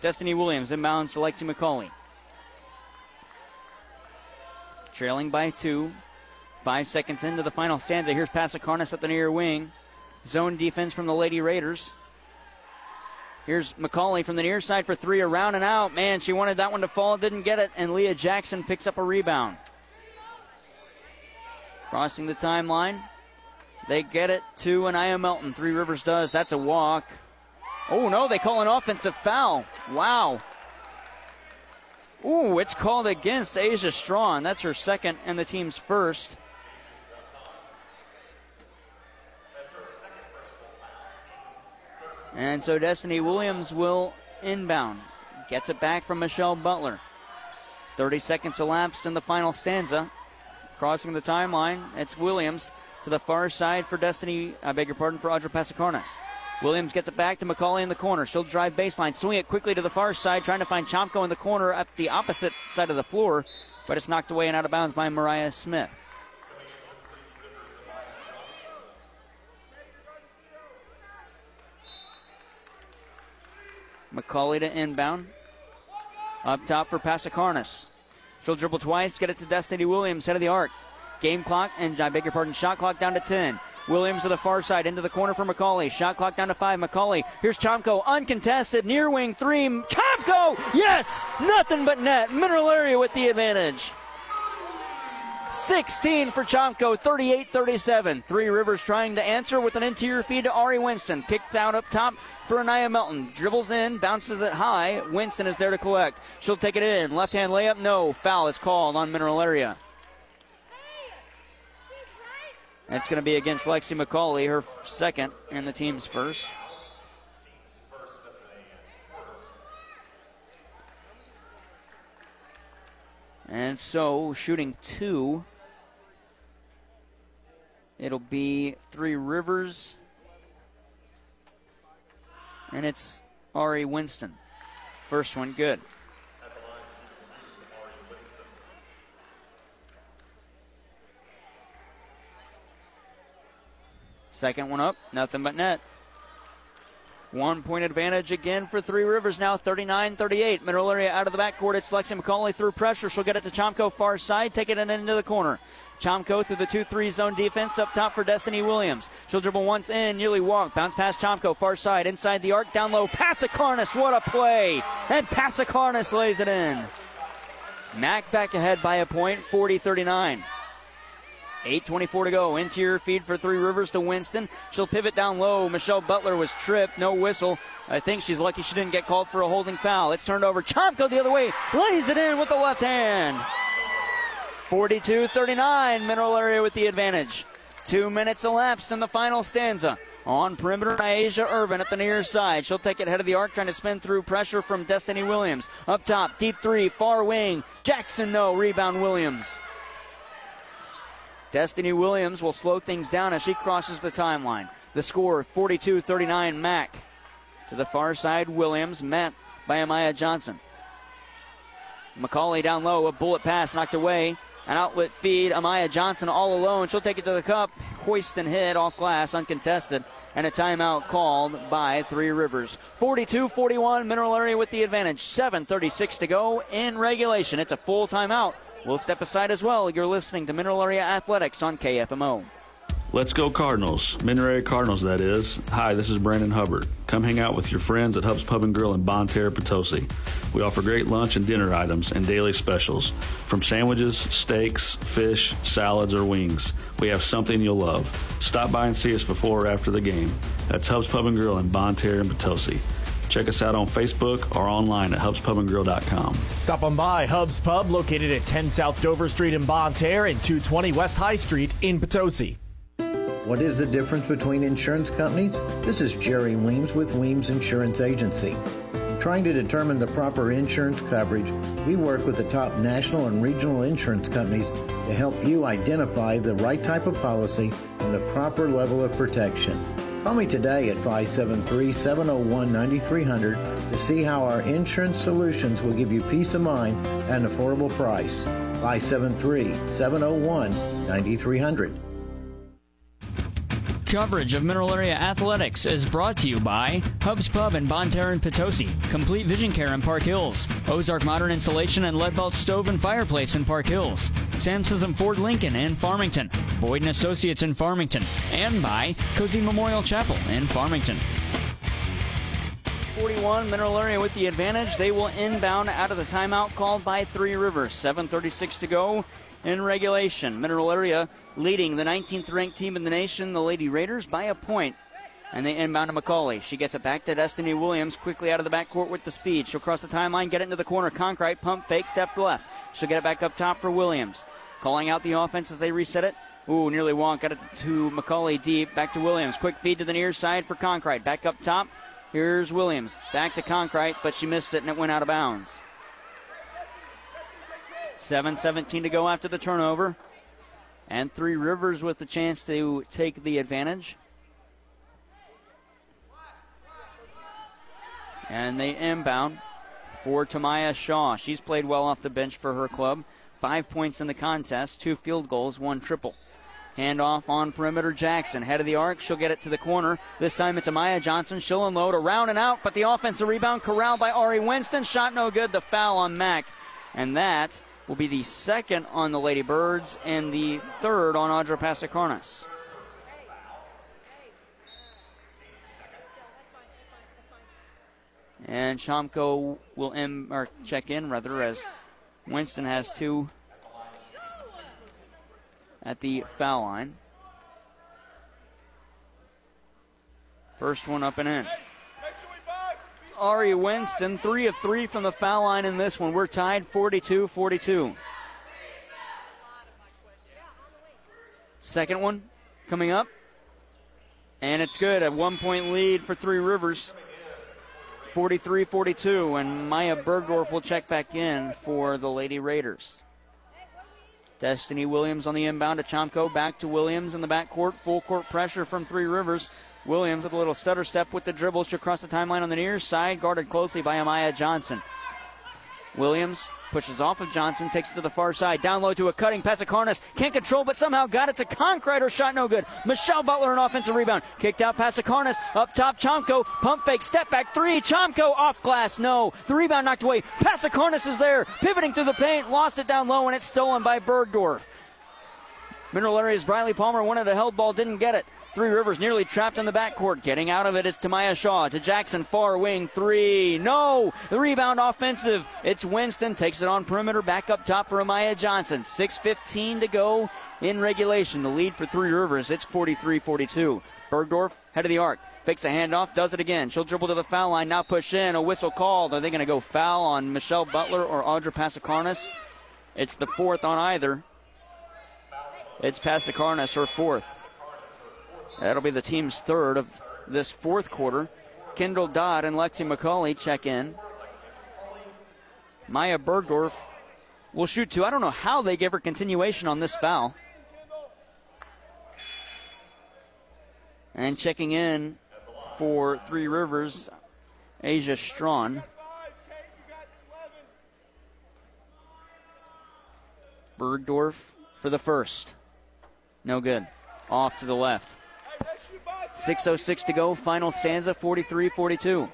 Destiny Williams inbounds to Lexi McCauley. Trailing by two. Five seconds into the final stanza. Here's Pasikarnas at the near wing. Zone defense from the Lady Raiders. Here's McCauley from the near side for three, around and out. Man, she wanted that one to fall, didn't get it, and Leah Jackson picks up a rebound. Crossing the timeline. They get it to Anaya Melton. Three Rivers does. That's a walk. Oh, no, they call an offensive foul. Wow. Ooh, it's called against Asia Strawn. That's her second and the team's first. And so Destiny Williams will inbound. Gets it back from Michelle Butler. 30 seconds elapsed in the final stanza. Crossing the timeline, it's Williams to the far side for Destiny, I beg your pardon, for Audra Pasikarnas. Williams gets it back to McCauley in the corner. She'll drive baseline, swing it quickly to the far side, trying to find Chomko in the corner at the opposite side of the floor, but it's knocked away and out of bounds by Mariah Smith. McCauley to inbound. Up top for Pasikarnas. She'll dribble twice, get it to Destiny Williams, head of the arc. Game clock, and I beg your pardon, shot clock down to 10. Williams to the far side, into the corner for McCauley. Shot clock down to five. McCauley. Here's Chomko, uncontested, near wing three. Chomko! Yes! Nothing but net. Mineral area with the advantage. 16 for Chomko, 38 37. Three Rivers trying to answer with an interior feed to Ari Winston. Kicked down up top for Anaya Melton. Dribbles in, bounces it high. Winston is there to collect. She'll take it in. Left hand layup, no. Foul is called on Mineral Area. That's going to be against Lexi McCauley, her second and the team's first. And so, shooting two, it'll be Three Rivers, and it's Ari Winston. First one good. Second one up, nothing but net. One point advantage again for Three Rivers now, 39 38. Mineral area out of the backcourt. It's Lexi McCauley through pressure. She'll get it to Chomko far side, take it in into the corner. Chomko through the 2 3 zone defense up top for Destiny Williams. She'll dribble once in, nearly walk, bounce past Chomko far side, inside the arc, down low. Pasikarnas, what a play! And Pasikarnas lays it in. Mac back ahead by a point, 40 39. 8.24 to go. Interior feed for Three Rivers to Winston. She'll pivot down low. Michelle Butler was tripped. No whistle. I think she's lucky she didn't get called for a holding foul. It's turned over. Chomko the other way. Lays it in with the left hand. 42 39. Mineral area with the advantage. Two minutes elapsed in the final stanza. On perimeter, Asia Irvin at the near side. She'll take it head of the arc, trying to spin through pressure from Destiny Williams. Up top, deep three, far wing. Jackson, no. Rebound, Williams. Destiny Williams will slow things down as she crosses the timeline. The score 42 39 Mac. To the far side, Williams met by Amaya Johnson. McCauley down low, a bullet pass knocked away. An outlet feed, Amaya Johnson all alone. She'll take it to the cup. Hoist and hit off glass, uncontested. And a timeout called by Three Rivers. 42 41, Mineral Area with the advantage. 7.36 to go in regulation. It's a full timeout We'll step aside as well. You're listening to Mineral Area Athletics on KFMO. Let's go Cardinals. Mineral Area Cardinals, that is. Hi, this is Brandon Hubbard. Come hang out with your friends at Hub's Pub and Grill in Bonne Terre, Potosi. We offer great lunch and dinner items and daily specials. From sandwiches, steaks, fish, salads, or wings, we have something you'll love. Stop by and see us before or after the game. That's Hub's Pub and Grill in Bonne Terre and Potosi. Check us out on Facebook or online at hubspubandgrill.com. Stop on by Hub's Pub, located at 10 South Dover Street in Bonne Terre and 220 West High Street in Potosi. What is the difference between insurance companies? This is Jerry Weems with Weems Insurance Agency. trying to determine the proper insurance coverage, we work with the top national and regional insurance companies to help you identify the right type of policy and the proper level of protection. Call me today at 573 701 9300 to see how our insurance solutions will give you peace of mind at an affordable price. 573 701 9300. Coverage of Mineral Area Athletics is brought to you by Hubs Pub in Bonne Terre and Potosi, Complete Vision Care in Park Hills, Ozark Modern Insulation and Leadbelt Stove and Fireplace in Park Hills, Samson's and Ford Lincoln in Farmington, Boyd & Associates in Farmington, and by Cozean Memorial Chapel in Farmington. 41 Mineral Area with the advantage. They will inbound out of the timeout called by Three Rivers. 7.36 to go in regulation. Mineral Area leading the 19th ranked team in the nation, the Lady Raiders, by a point. And they inbound to McCauley. She gets it back to Destiny Williams quickly out of the backcourt with the speed. She'll cross the timeline, get it into the corner. Conkrite pump fake, step left. She'll get it back up top for Williams. Calling out the offense as they reset it. Ooh, nearly won't. Got it to McCauley deep. Back to Williams. Quick feed to the near side for Conkrite. Back up top. Here's Williams. Back to Conkrite, but she missed it and it went out of bounds. 7 17 to go after the turnover. And Three Rivers with the chance to take the advantage. And they inbound for Tamaya Shaw. She's played well off the bench for her club. Five points in the contest, two field goals, one triple. Handoff on perimeter Jackson. Head of the arc. She'll get it to the corner. This time it's Amaya Johnson. She'll unload around and out, but the offensive rebound corralled by Ari Winston. Shot no good. The foul on Mac. And that will be the second on the Lady Birds and the third on Audra Pasikarnas. And Chomko will check in rather as Winston has two at the foul line. First one up and in. Ari Winston, three of three from the foul line in this one. We're tied 42 42. Second one coming up. And it's good. A one point lead for Three Rivers. 43 42. And Maya Bergdorf will check back in for the Lady Raiders. Destiny Williams on the inbound to Chomko. Back to Williams in the backcourt. Full court pressure from Three Rivers. Williams with a little stutter step with the dribbles cross the timeline on the near side, guarded closely by Amaya Johnson. Williams pushes off of Johnson, takes it to the far side, down low to a cutting Pasikarnas. Can't control, but somehow got it to Conkrite. Her shot no good. Michelle Butler an offensive rebound. Kicked out Pasikarnas. Up top, Chomko. Pump fake, step back three. Chomko off glass. No. The rebound knocked away. Pasikarnas is there. Pivoting through the paint. Lost it down low, and it's stolen by Bergdorf. Mineral Area's Briley Palmer wanted a held ball, didn't get it. Three Rivers nearly trapped in the backcourt. Getting out of it is Tamaya Shaw to Jackson, far wing three. No! The rebound offensive. It's Winston. Takes it on perimeter. Back up top for Amaya Johnson. 6.15 to go in regulation. The lead for Three Rivers. It's 43 42. Bergdorf, head of the arc. Fakes a handoff, does it again. She'll dribble to the foul line, now push in. A whistle called. Are they going to go foul on Michelle Butler or Audra Pasikarnas? It's the fourth on either. It's Pasikarnas, her fourth. That'll be the team's third of this fourth quarter. Kendall Dodd and Lexi McCauley check in. Maya Bergdorf will shoot two. I don't know how they gave her continuation on this foul. And checking in for Three Rivers, Asia Strawn. Bergdorf for the first. No good. Off to the left. 6.06 to go. Final stanza 43 42.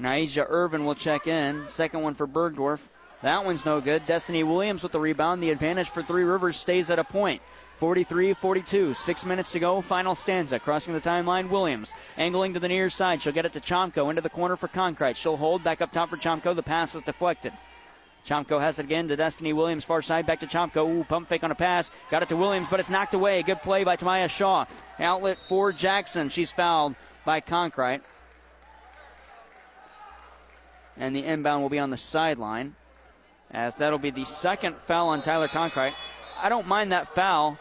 Naija Irvin will check in. Second one for Bergdorf. That one's no good. Destiny Williams with the rebound. The advantage for Three Rivers stays at a point. 43 42. Six minutes to go. Final stanza. Crossing the timeline, Williams. Angling to the near side. She'll get it to Chomko. Into the corner for Conkrite. She'll hold. Back up top for Chomko. The pass was deflected. Chomko has it again to Destiny Williams, far side, back to Chomko. Ooh, pump fake on a pass. Got it to Williams, but it's knocked away. Good play by Tamaya Shaw. Outlet for Jackson. She's fouled by Conkrite. And the inbound will be on the sideline, as that'll be the second foul on Tyler Conkrite. I don't mind that foul,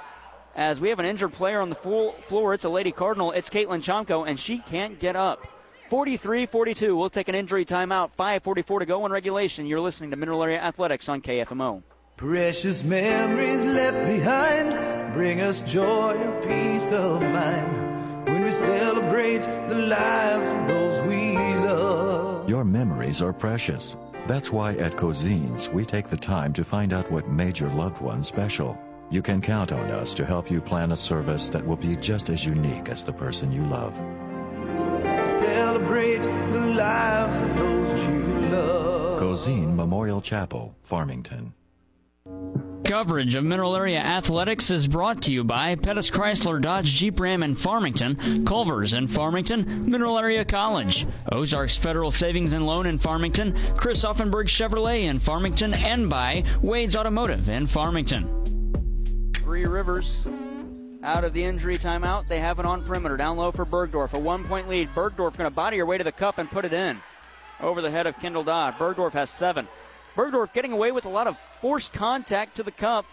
as we have an injured player on the floor. It's a Lady Cardinal. It's Caitlin Chomko, and she can't get up. 43 42. We'll take an injury timeout. 5.44 to go in regulation. You're listening to Mineral Area Athletics on KFMO. Precious memories left behind bring us joy and peace of mind when we celebrate the lives of those we love. Your memories are precious. That's why at Cozean's we take the time to find out what made your loved one special. You can count on us to help you plan a service that will be just as unique as the person you love celebrate the lives of those you love. Cozean Memorial Chapel, Farmington. Coverage of Mineral Area Athletics is brought to you by Pettis Chrysler Dodge Jeep Ram in Farmington, Culver's in Farmington, Mineral Area College, Ozarks Federal Savings and Loan in Farmington, Chris Auffenberg Chevrolet in Farmington, and by Wade's Automotive in Farmington. Three Rivers out of the injury timeout. They have it on perimeter. Down low for Bergdorf. A one point lead. Bergdorf going to body her way to the cup and put it in over the head of Kendall Dodd. Bergdorf has seven. Bergdorf getting away with a lot of forced contact to the cup.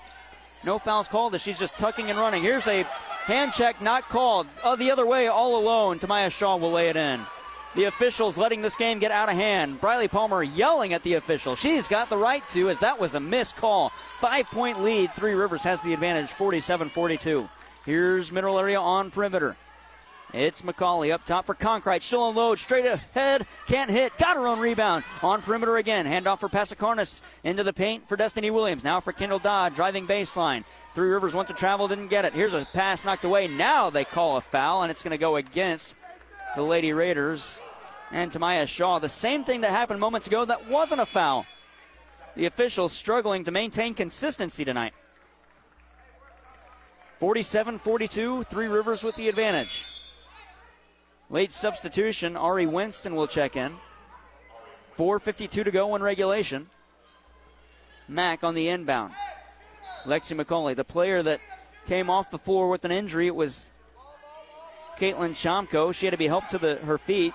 No fouls called as she's just tucking and running. Here's a hand check not called. Oh, the other way, all alone. Tamaya Shaw will lay it in. The officials letting this game get out of hand. Briley Palmer yelling at the official. She's got the right to, as that was a missed call. Five point lead. Three Rivers has the advantage, 47 42. Here's Mineral Area on perimeter. It's McCauley up top for Conkright. Still on load. straight ahead. Can't hit. Got her own rebound. On perimeter again. Handoff for Pasikarnas into the paint for Destiny Williams. Now for Kendall Dodd driving baseline. Three Rivers went to travel, didn't get it. Here's a pass knocked away. Now they call a foul, and it's going to go against the Lady Raiders and Tamaya Shaw. The same thing that happened moments ago that wasn't a foul. The officials struggling to maintain consistency tonight. 47 42, Three Rivers with the advantage. Late substitution, Ari Winston will check in. 4.52 to go in regulation. Mac on the inbound. Lexi McCauley, the player that came off the floor with an injury, it was Caitlin Chomko. She had to be helped to the, her feet.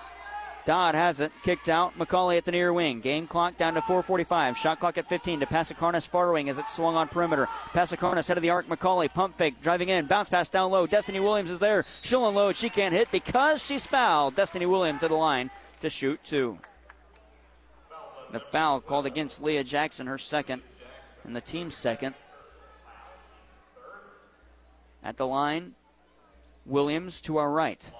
Dodd has it. Kicked out. McCauley at the near wing. Game clock down to 4.45. Shot clock at 15 to Pasikarnas far wing as it swung on perimeter. Pasikarnas head of the arc. McCauley pump fake. Driving in. Bounce pass down low. Destiny Williams is there. She'll unload. She can't hit because she's fouled. Destiny Williams to the line to shoot two. The foul called against Leah Jackson, her second, and the team's second. At the line, Williams to our right.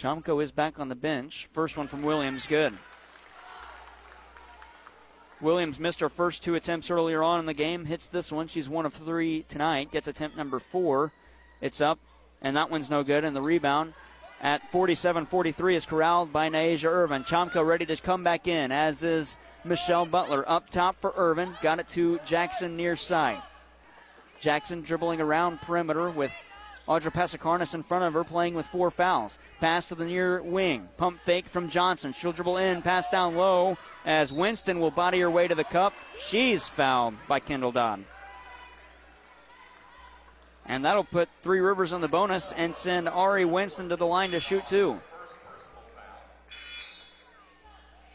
Chomko is back on the bench. First one from Williams, good. Williams missed her first two attempts earlier on in the game. Hits this one. She's one of three tonight. Gets attempt number four. It's up, and that one's no good. And the rebound at 47 43 is corralled by Nasia Irvin. Chomko ready to come back in, as is Michelle Butler. Up top for Irvin. Got it to Jackson near side. Jackson dribbling around perimeter with Audra Pasikarnas in front of her, playing with four fouls. Pass to the near wing. Pump fake from Johnson. She'll dribble in, pass down low as Winston will body her way to the cup. She's fouled by Kendall Dodd. And that'll put Three Rivers on the bonus and send Ari Winston to the line to shoot two.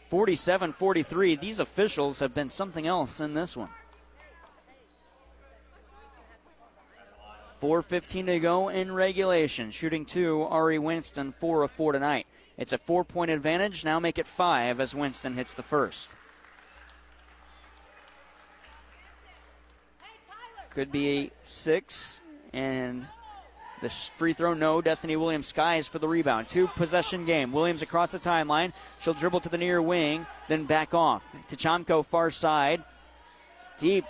47 43. These officials have been something else in this one. 4.15 to go in regulation. Shooting two, Ari Winston, 4 of 4 tonight. It's a four point advantage. Now make it five as Winston hits the first. Could be six, and the free throw, no. Destiny Williams skies for the rebound. Two possession game. Williams across the timeline. She'll dribble to the near wing, then back off. To Chomko, far side. Deep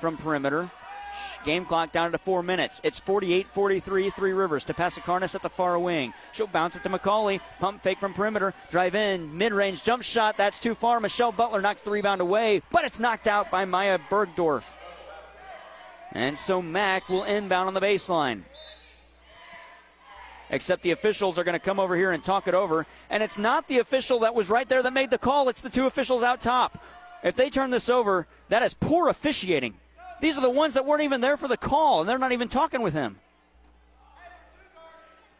from perimeter. Game clock down to four minutes. It's 48 43, Three Rivers to Pasikarnas at the far wing. She'll bounce it to McCauley. Pump fake from perimeter. Drive in. Mid range jump shot. That's too far. Michelle Butler knocks the rebound away, but it's knocked out by Maya Bergdorf. And so Mac will inbound on the baseline. Except the officials are going to come over here and talk it over. And it's not the official that was right there that made the call, it's the two officials out top. If they turn this over, that is poor officiating. These are the ones that weren't even there for the call, and they're not even talking with him.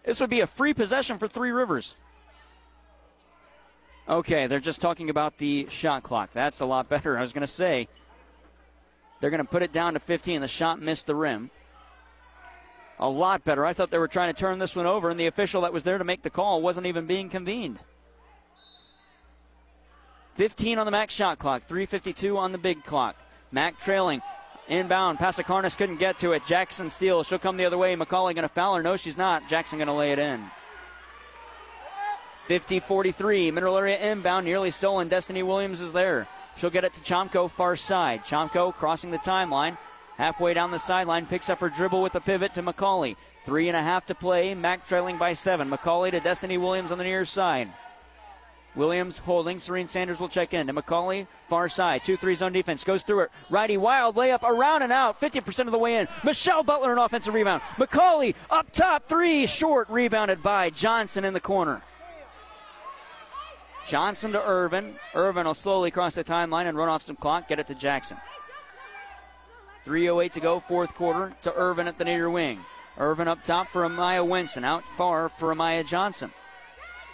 This would be a free possession for Three Rivers. Okay, they're just talking about the shot clock. That's a lot better. I was going to say they're going to put it down to 15. The shot missed the rim. A lot better. I thought they were trying to turn this one over, and the official that was there to make the call wasn't even being convened. 15 on the max shot clock, 352 on the big clock. Mac trailing. Inbound. Pasikarnas couldn't get to it. Jackson steals. She'll come the other way. McCauley going to foul her. No, she's not. Jackson going to lay it in. 50 43. Mineral area inbound. Nearly stolen. Destiny Williams is there. She'll get it to Chomko, far side. Chomko crossing the timeline. Halfway down the sideline. Picks up her dribble with a pivot to McCauley. Three and a half to play. Mac trailing by seven. McCauley to Destiny Williams on the near side. Williams holding. Serene Sanders will check in. To McCauley, far side. 2 3 zone defense. Goes through it. Righty wild layup around and out. 50% of the way in. Michelle Butler, an offensive rebound. McCauley up top. Three short. Rebounded by Johnson in the corner. Johnson to Irvin. Irvin will slowly cross the timeline and run off some clock. Get it to Jackson. 3.08 to go, fourth quarter, to Irvin at the near wing. Irvin up top for Amaya Winston. Out far for Amaya Johnson.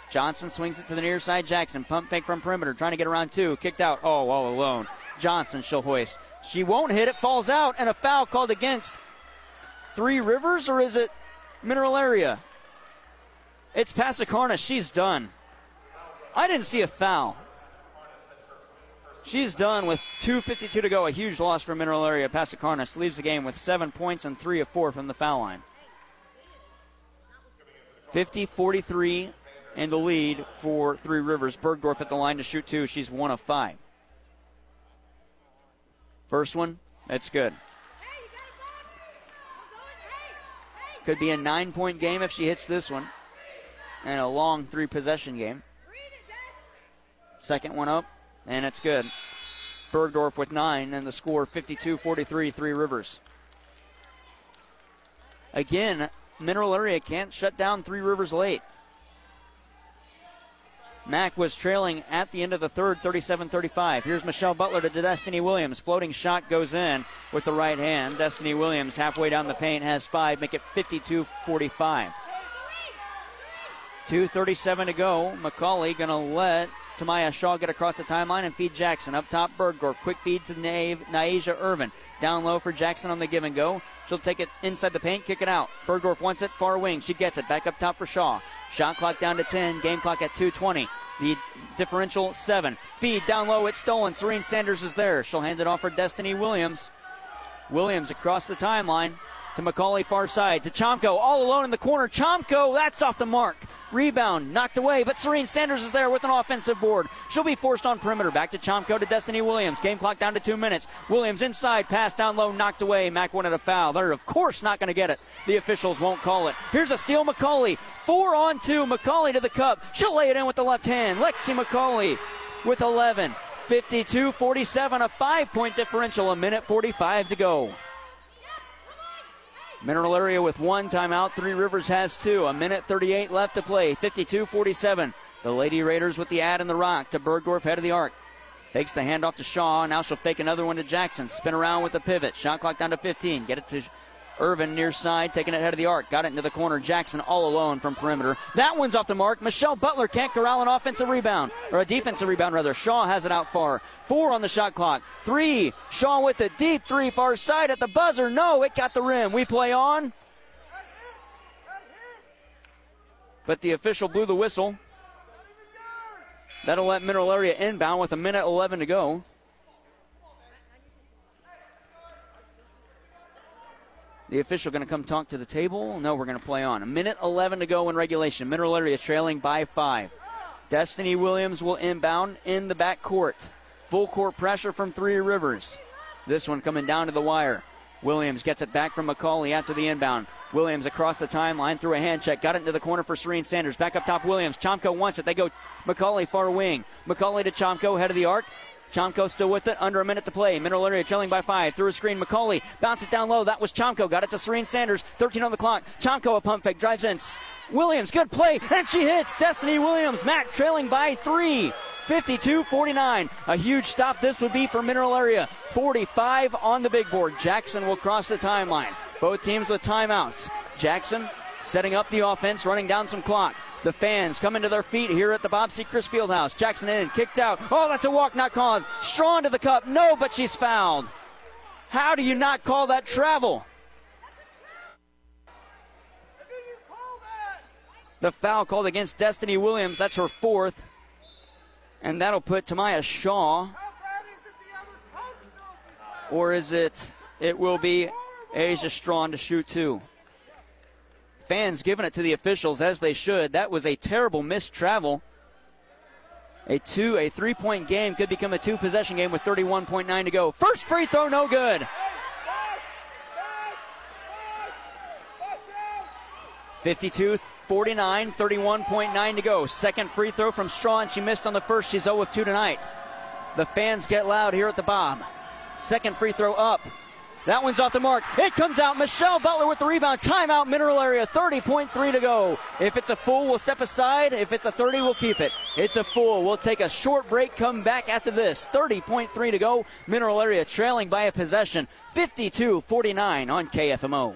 Johnson swings it to the near side. Jackson pump fake from perimeter, trying to get around two. Kicked out. Oh, all alone. Johnson she'll hoist. She won't hit it. Falls out, and a foul called against Three Rivers, or is it Mineral Area? It's Pasikarna. She's done. I didn't see a foul. She's done with 2.52 to go. A huge loss for Mineral Area. Pasikarnas leaves the game with seven points and three of four from the foul line. 50 43 in the lead for Three Rivers. Bergdorf at the line to shoot two. She's one of five. First one, that's good. Could be a nine point game if she hits this one. And a long three possession game. Second one up, and it's good. Bergdorf with nine, and the score 52 43, Three Rivers. Again, Mineral Area can't shut down Three Rivers late. Mac was trailing at the end of the third, 37 35. Here's Michelle Butler to Destiny Williams. Floating shot goes in with the right hand. Destiny Williams, halfway down the paint, has five, make it 52 45. 2.37 to go. McCauley going to let Tamaya Shaw get across the timeline and feed Jackson. Up top, Bergdorf. Quick feed to Naisha Irvin. Down low for Jackson on the give and go. She'll take it inside the paint, kick it out. Bergdorf wants it, far wing. She gets it. Back up top for Shaw. Shot clock down to 10. Game clock at 2.20. The differential 7. Feed down low. It's stolen. Serene Sanders is there. She'll hand it off for Destiny Williams. Williams across the timeline to McCauley far side to Chomko all alone in the corner. Chomko, that's off the mark. Rebound knocked away, but Serene Sanders is there with an offensive board. She'll be forced on perimeter. Back to Chomko to Destiny Williams. Game clock down to two minutes. Williams inside, pass down low, knocked away. Mac wanted a foul. They're of course not going to get it. The officials won't call it. Here's a steal, McCauley. Four on two. McCauley to the cup. She'll lay it in with the left hand. Lexi McCauley with 11. 52 47, a five point differential, a minute 45 to go. Mineral Area with one timeout. Three Rivers has two. A minute 38 left to play. 52 47. The Lady Raiders with the ad in the rock to Bergdorf, head of the arc. Fakes the handoff to Shaw. Now she'll fake another one to Jackson. Spin around with the pivot. Shot clock down to 15. Get it to Irvin near side, taking it head of the arc. Got it into the corner. Jackson all alone from perimeter. That one's off the mark. Michelle Butler can't corral an offensive rebound, or a defensive rebound rather. Shaw has it out far. Four on the shot clock. Three. Shaw with the deep three far side at the buzzer. No, it got the rim. We play on. But the official blew the whistle. That'll let Mineral Area inbound with a minute 11 to go. The official going to come talk to the table? No, we're going to play on. A minute 11 to go in regulation. Mineral Area trailing by five. Destiny Williams will inbound in the back court. Full court pressure from Three Rivers. This one coming down to the wire. Williams gets it back from McCauley after the inbound. Williams across the timeline through a hand check. Got it into the corner for Serene Sanders. Back up top, Williams. Chomko wants it. They go McCauley far wing. McCauley to Chomko, head of the arc. Chomko still with it. Under a minute to play. Mineral area trailing by five. Through a screen. McCauley bounce it down low. That was Chomko. Got it to Serene Sanders. 13 on the clock. Chomko a pump fake. Drives in. Williams. Good play. And she hits. Destiny Williams. Mac trailing by three. 52 49. A huge stop this would be for Mineral Area. 45 on the big board. Jackson will cross the timeline. Both teams with timeouts. Jackson setting up the offense, running down some clock. The fans coming to their feet here at the Bob Sechrist Fieldhouse. Jackson in, kicked out. Oh, that's a walk not called. Strawn to the cup. No, but she's fouled. How do you not call that travel? The foul called against Destiny Williams. That's her fourth. And that'll put Tamaya Shaw. Or is it? It will be Asia Strawn to shoot two fans giving it to the officials as they should. That was a terrible missed travel. A two, a three point game could become a two possession game with 31.9 to go. First free throw, no good. 52 49, 31.9 to go. Second free throw from Strawn. She missed on the first. She's 0 of 2 tonight. The fans get loud here at the bomb. Second free throw up. That one's off the mark. It comes out. Michelle Butler with the rebound. Timeout, mineral area. 30.3 to go. If it's a full, we'll step aside. If it's a 30, we'll keep it. It's a full. We'll take a short break, come back after this. 30.3 to go. Mineral area trailing by a possession. 52 49 on KFMO.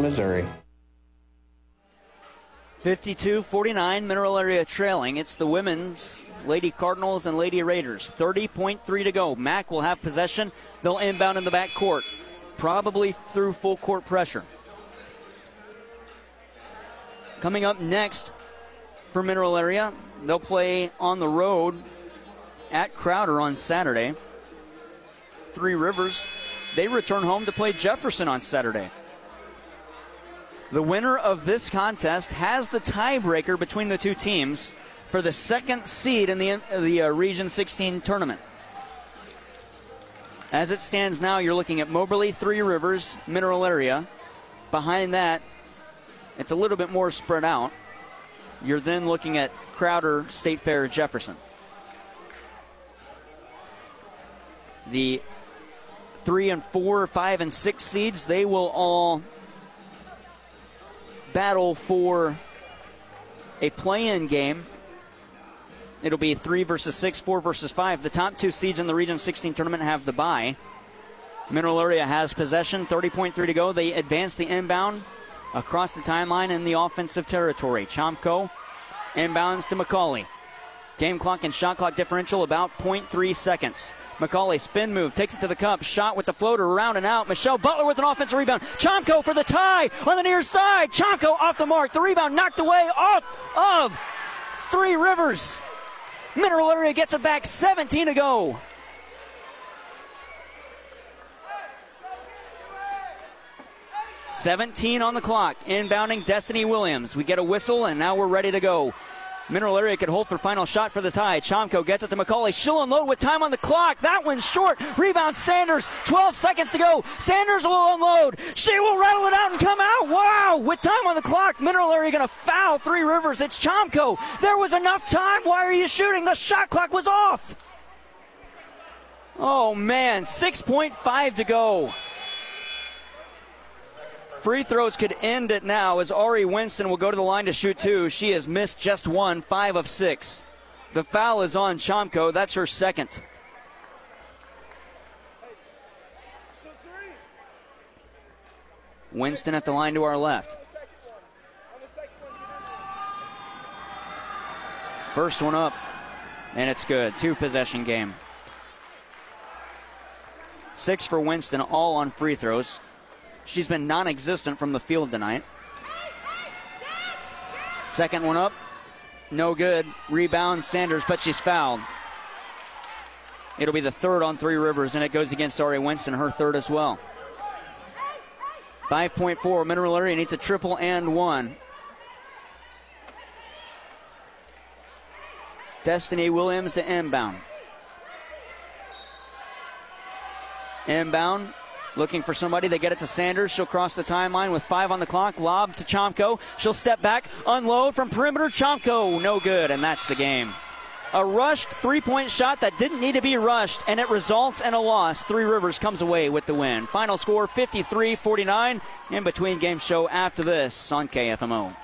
Missouri. 52 49, Mineral Area trailing. It's the women's Lady Cardinals and Lady Raiders. 30.3 to go. Mac will have possession. They'll inbound in the back court, probably through full court pressure. Coming up next for Mineral Area, they'll play on the road at Crowder on Saturday. Three Rivers, they return home to play Jefferson on Saturday. The winner of this contest has the tiebreaker between the two teams for the second seed in the, the uh, Region 16 tournament. As it stands now, you're looking at Moberly, Three Rivers, Mineral Area. Behind that, it's a little bit more spread out. You're then looking at Crowder, State Fair, Jefferson. The three and four, five and six seeds, they will all battle for a play-in game. It'll be three versus six, four versus five. The top two seeds in the Region 16 tournament have the bye. Mineral Area has possession, 30.3 to go. They advance the inbound across the timeline in the offensive territory. Chomko inbounds to McCauley. Game clock and shot clock differential about 0.3 seconds. McCauley spin move, takes it to the cup, shot with the floater around and out. Michelle Butler with an offensive rebound. Chomko for the tie on the near side. Chomko off the mark. The rebound knocked away off of Three Rivers. Mineral Area gets it back. 17 to go. Seventeen on the clock. Inbounding Destiny Williams. We get a whistle and now we're ready to go. Mineral Area could hold for final shot for the tie. Chomko gets it to McCauley. She'll unload with time on the clock. That one's short. Rebound Sanders. 12 seconds to go. Sanders will unload. She will rattle it out and come out. Wow. With time on the clock, Mineral Area going to foul Three Rivers. It's Chomko. There was enough time. Why are you shooting? The shot clock was off. Oh, man. 6.5 to go. Free throws could end it now as Ari Winston will go to the line to shoot two. She has missed just one, five of six. The foul is on Chomko. That's her second. Winston at the line to our left. First one up, and it's good. Two possession game. Six for Winston, all on free throws. She's been non existent from the field tonight. Second one up. No good. Rebound Sanders, but she's fouled. It'll be the third on Three Rivers, and it goes against Ari Winston, her third as well. 5.4. Mineral Area needs a triple and one. Destiny Williams to inbound. Inbound looking for somebody. They get it to Sanders. She'll cross the timeline with five on the clock. Lob to Chomko. She'll step back, unload from perimeter. Chomko, no good, and that's the game. A rushed three point shot that didn't need to be rushed, and it results in a loss. Three Rivers comes away with the win. Final score 53 49. In between game show after this on KFMO.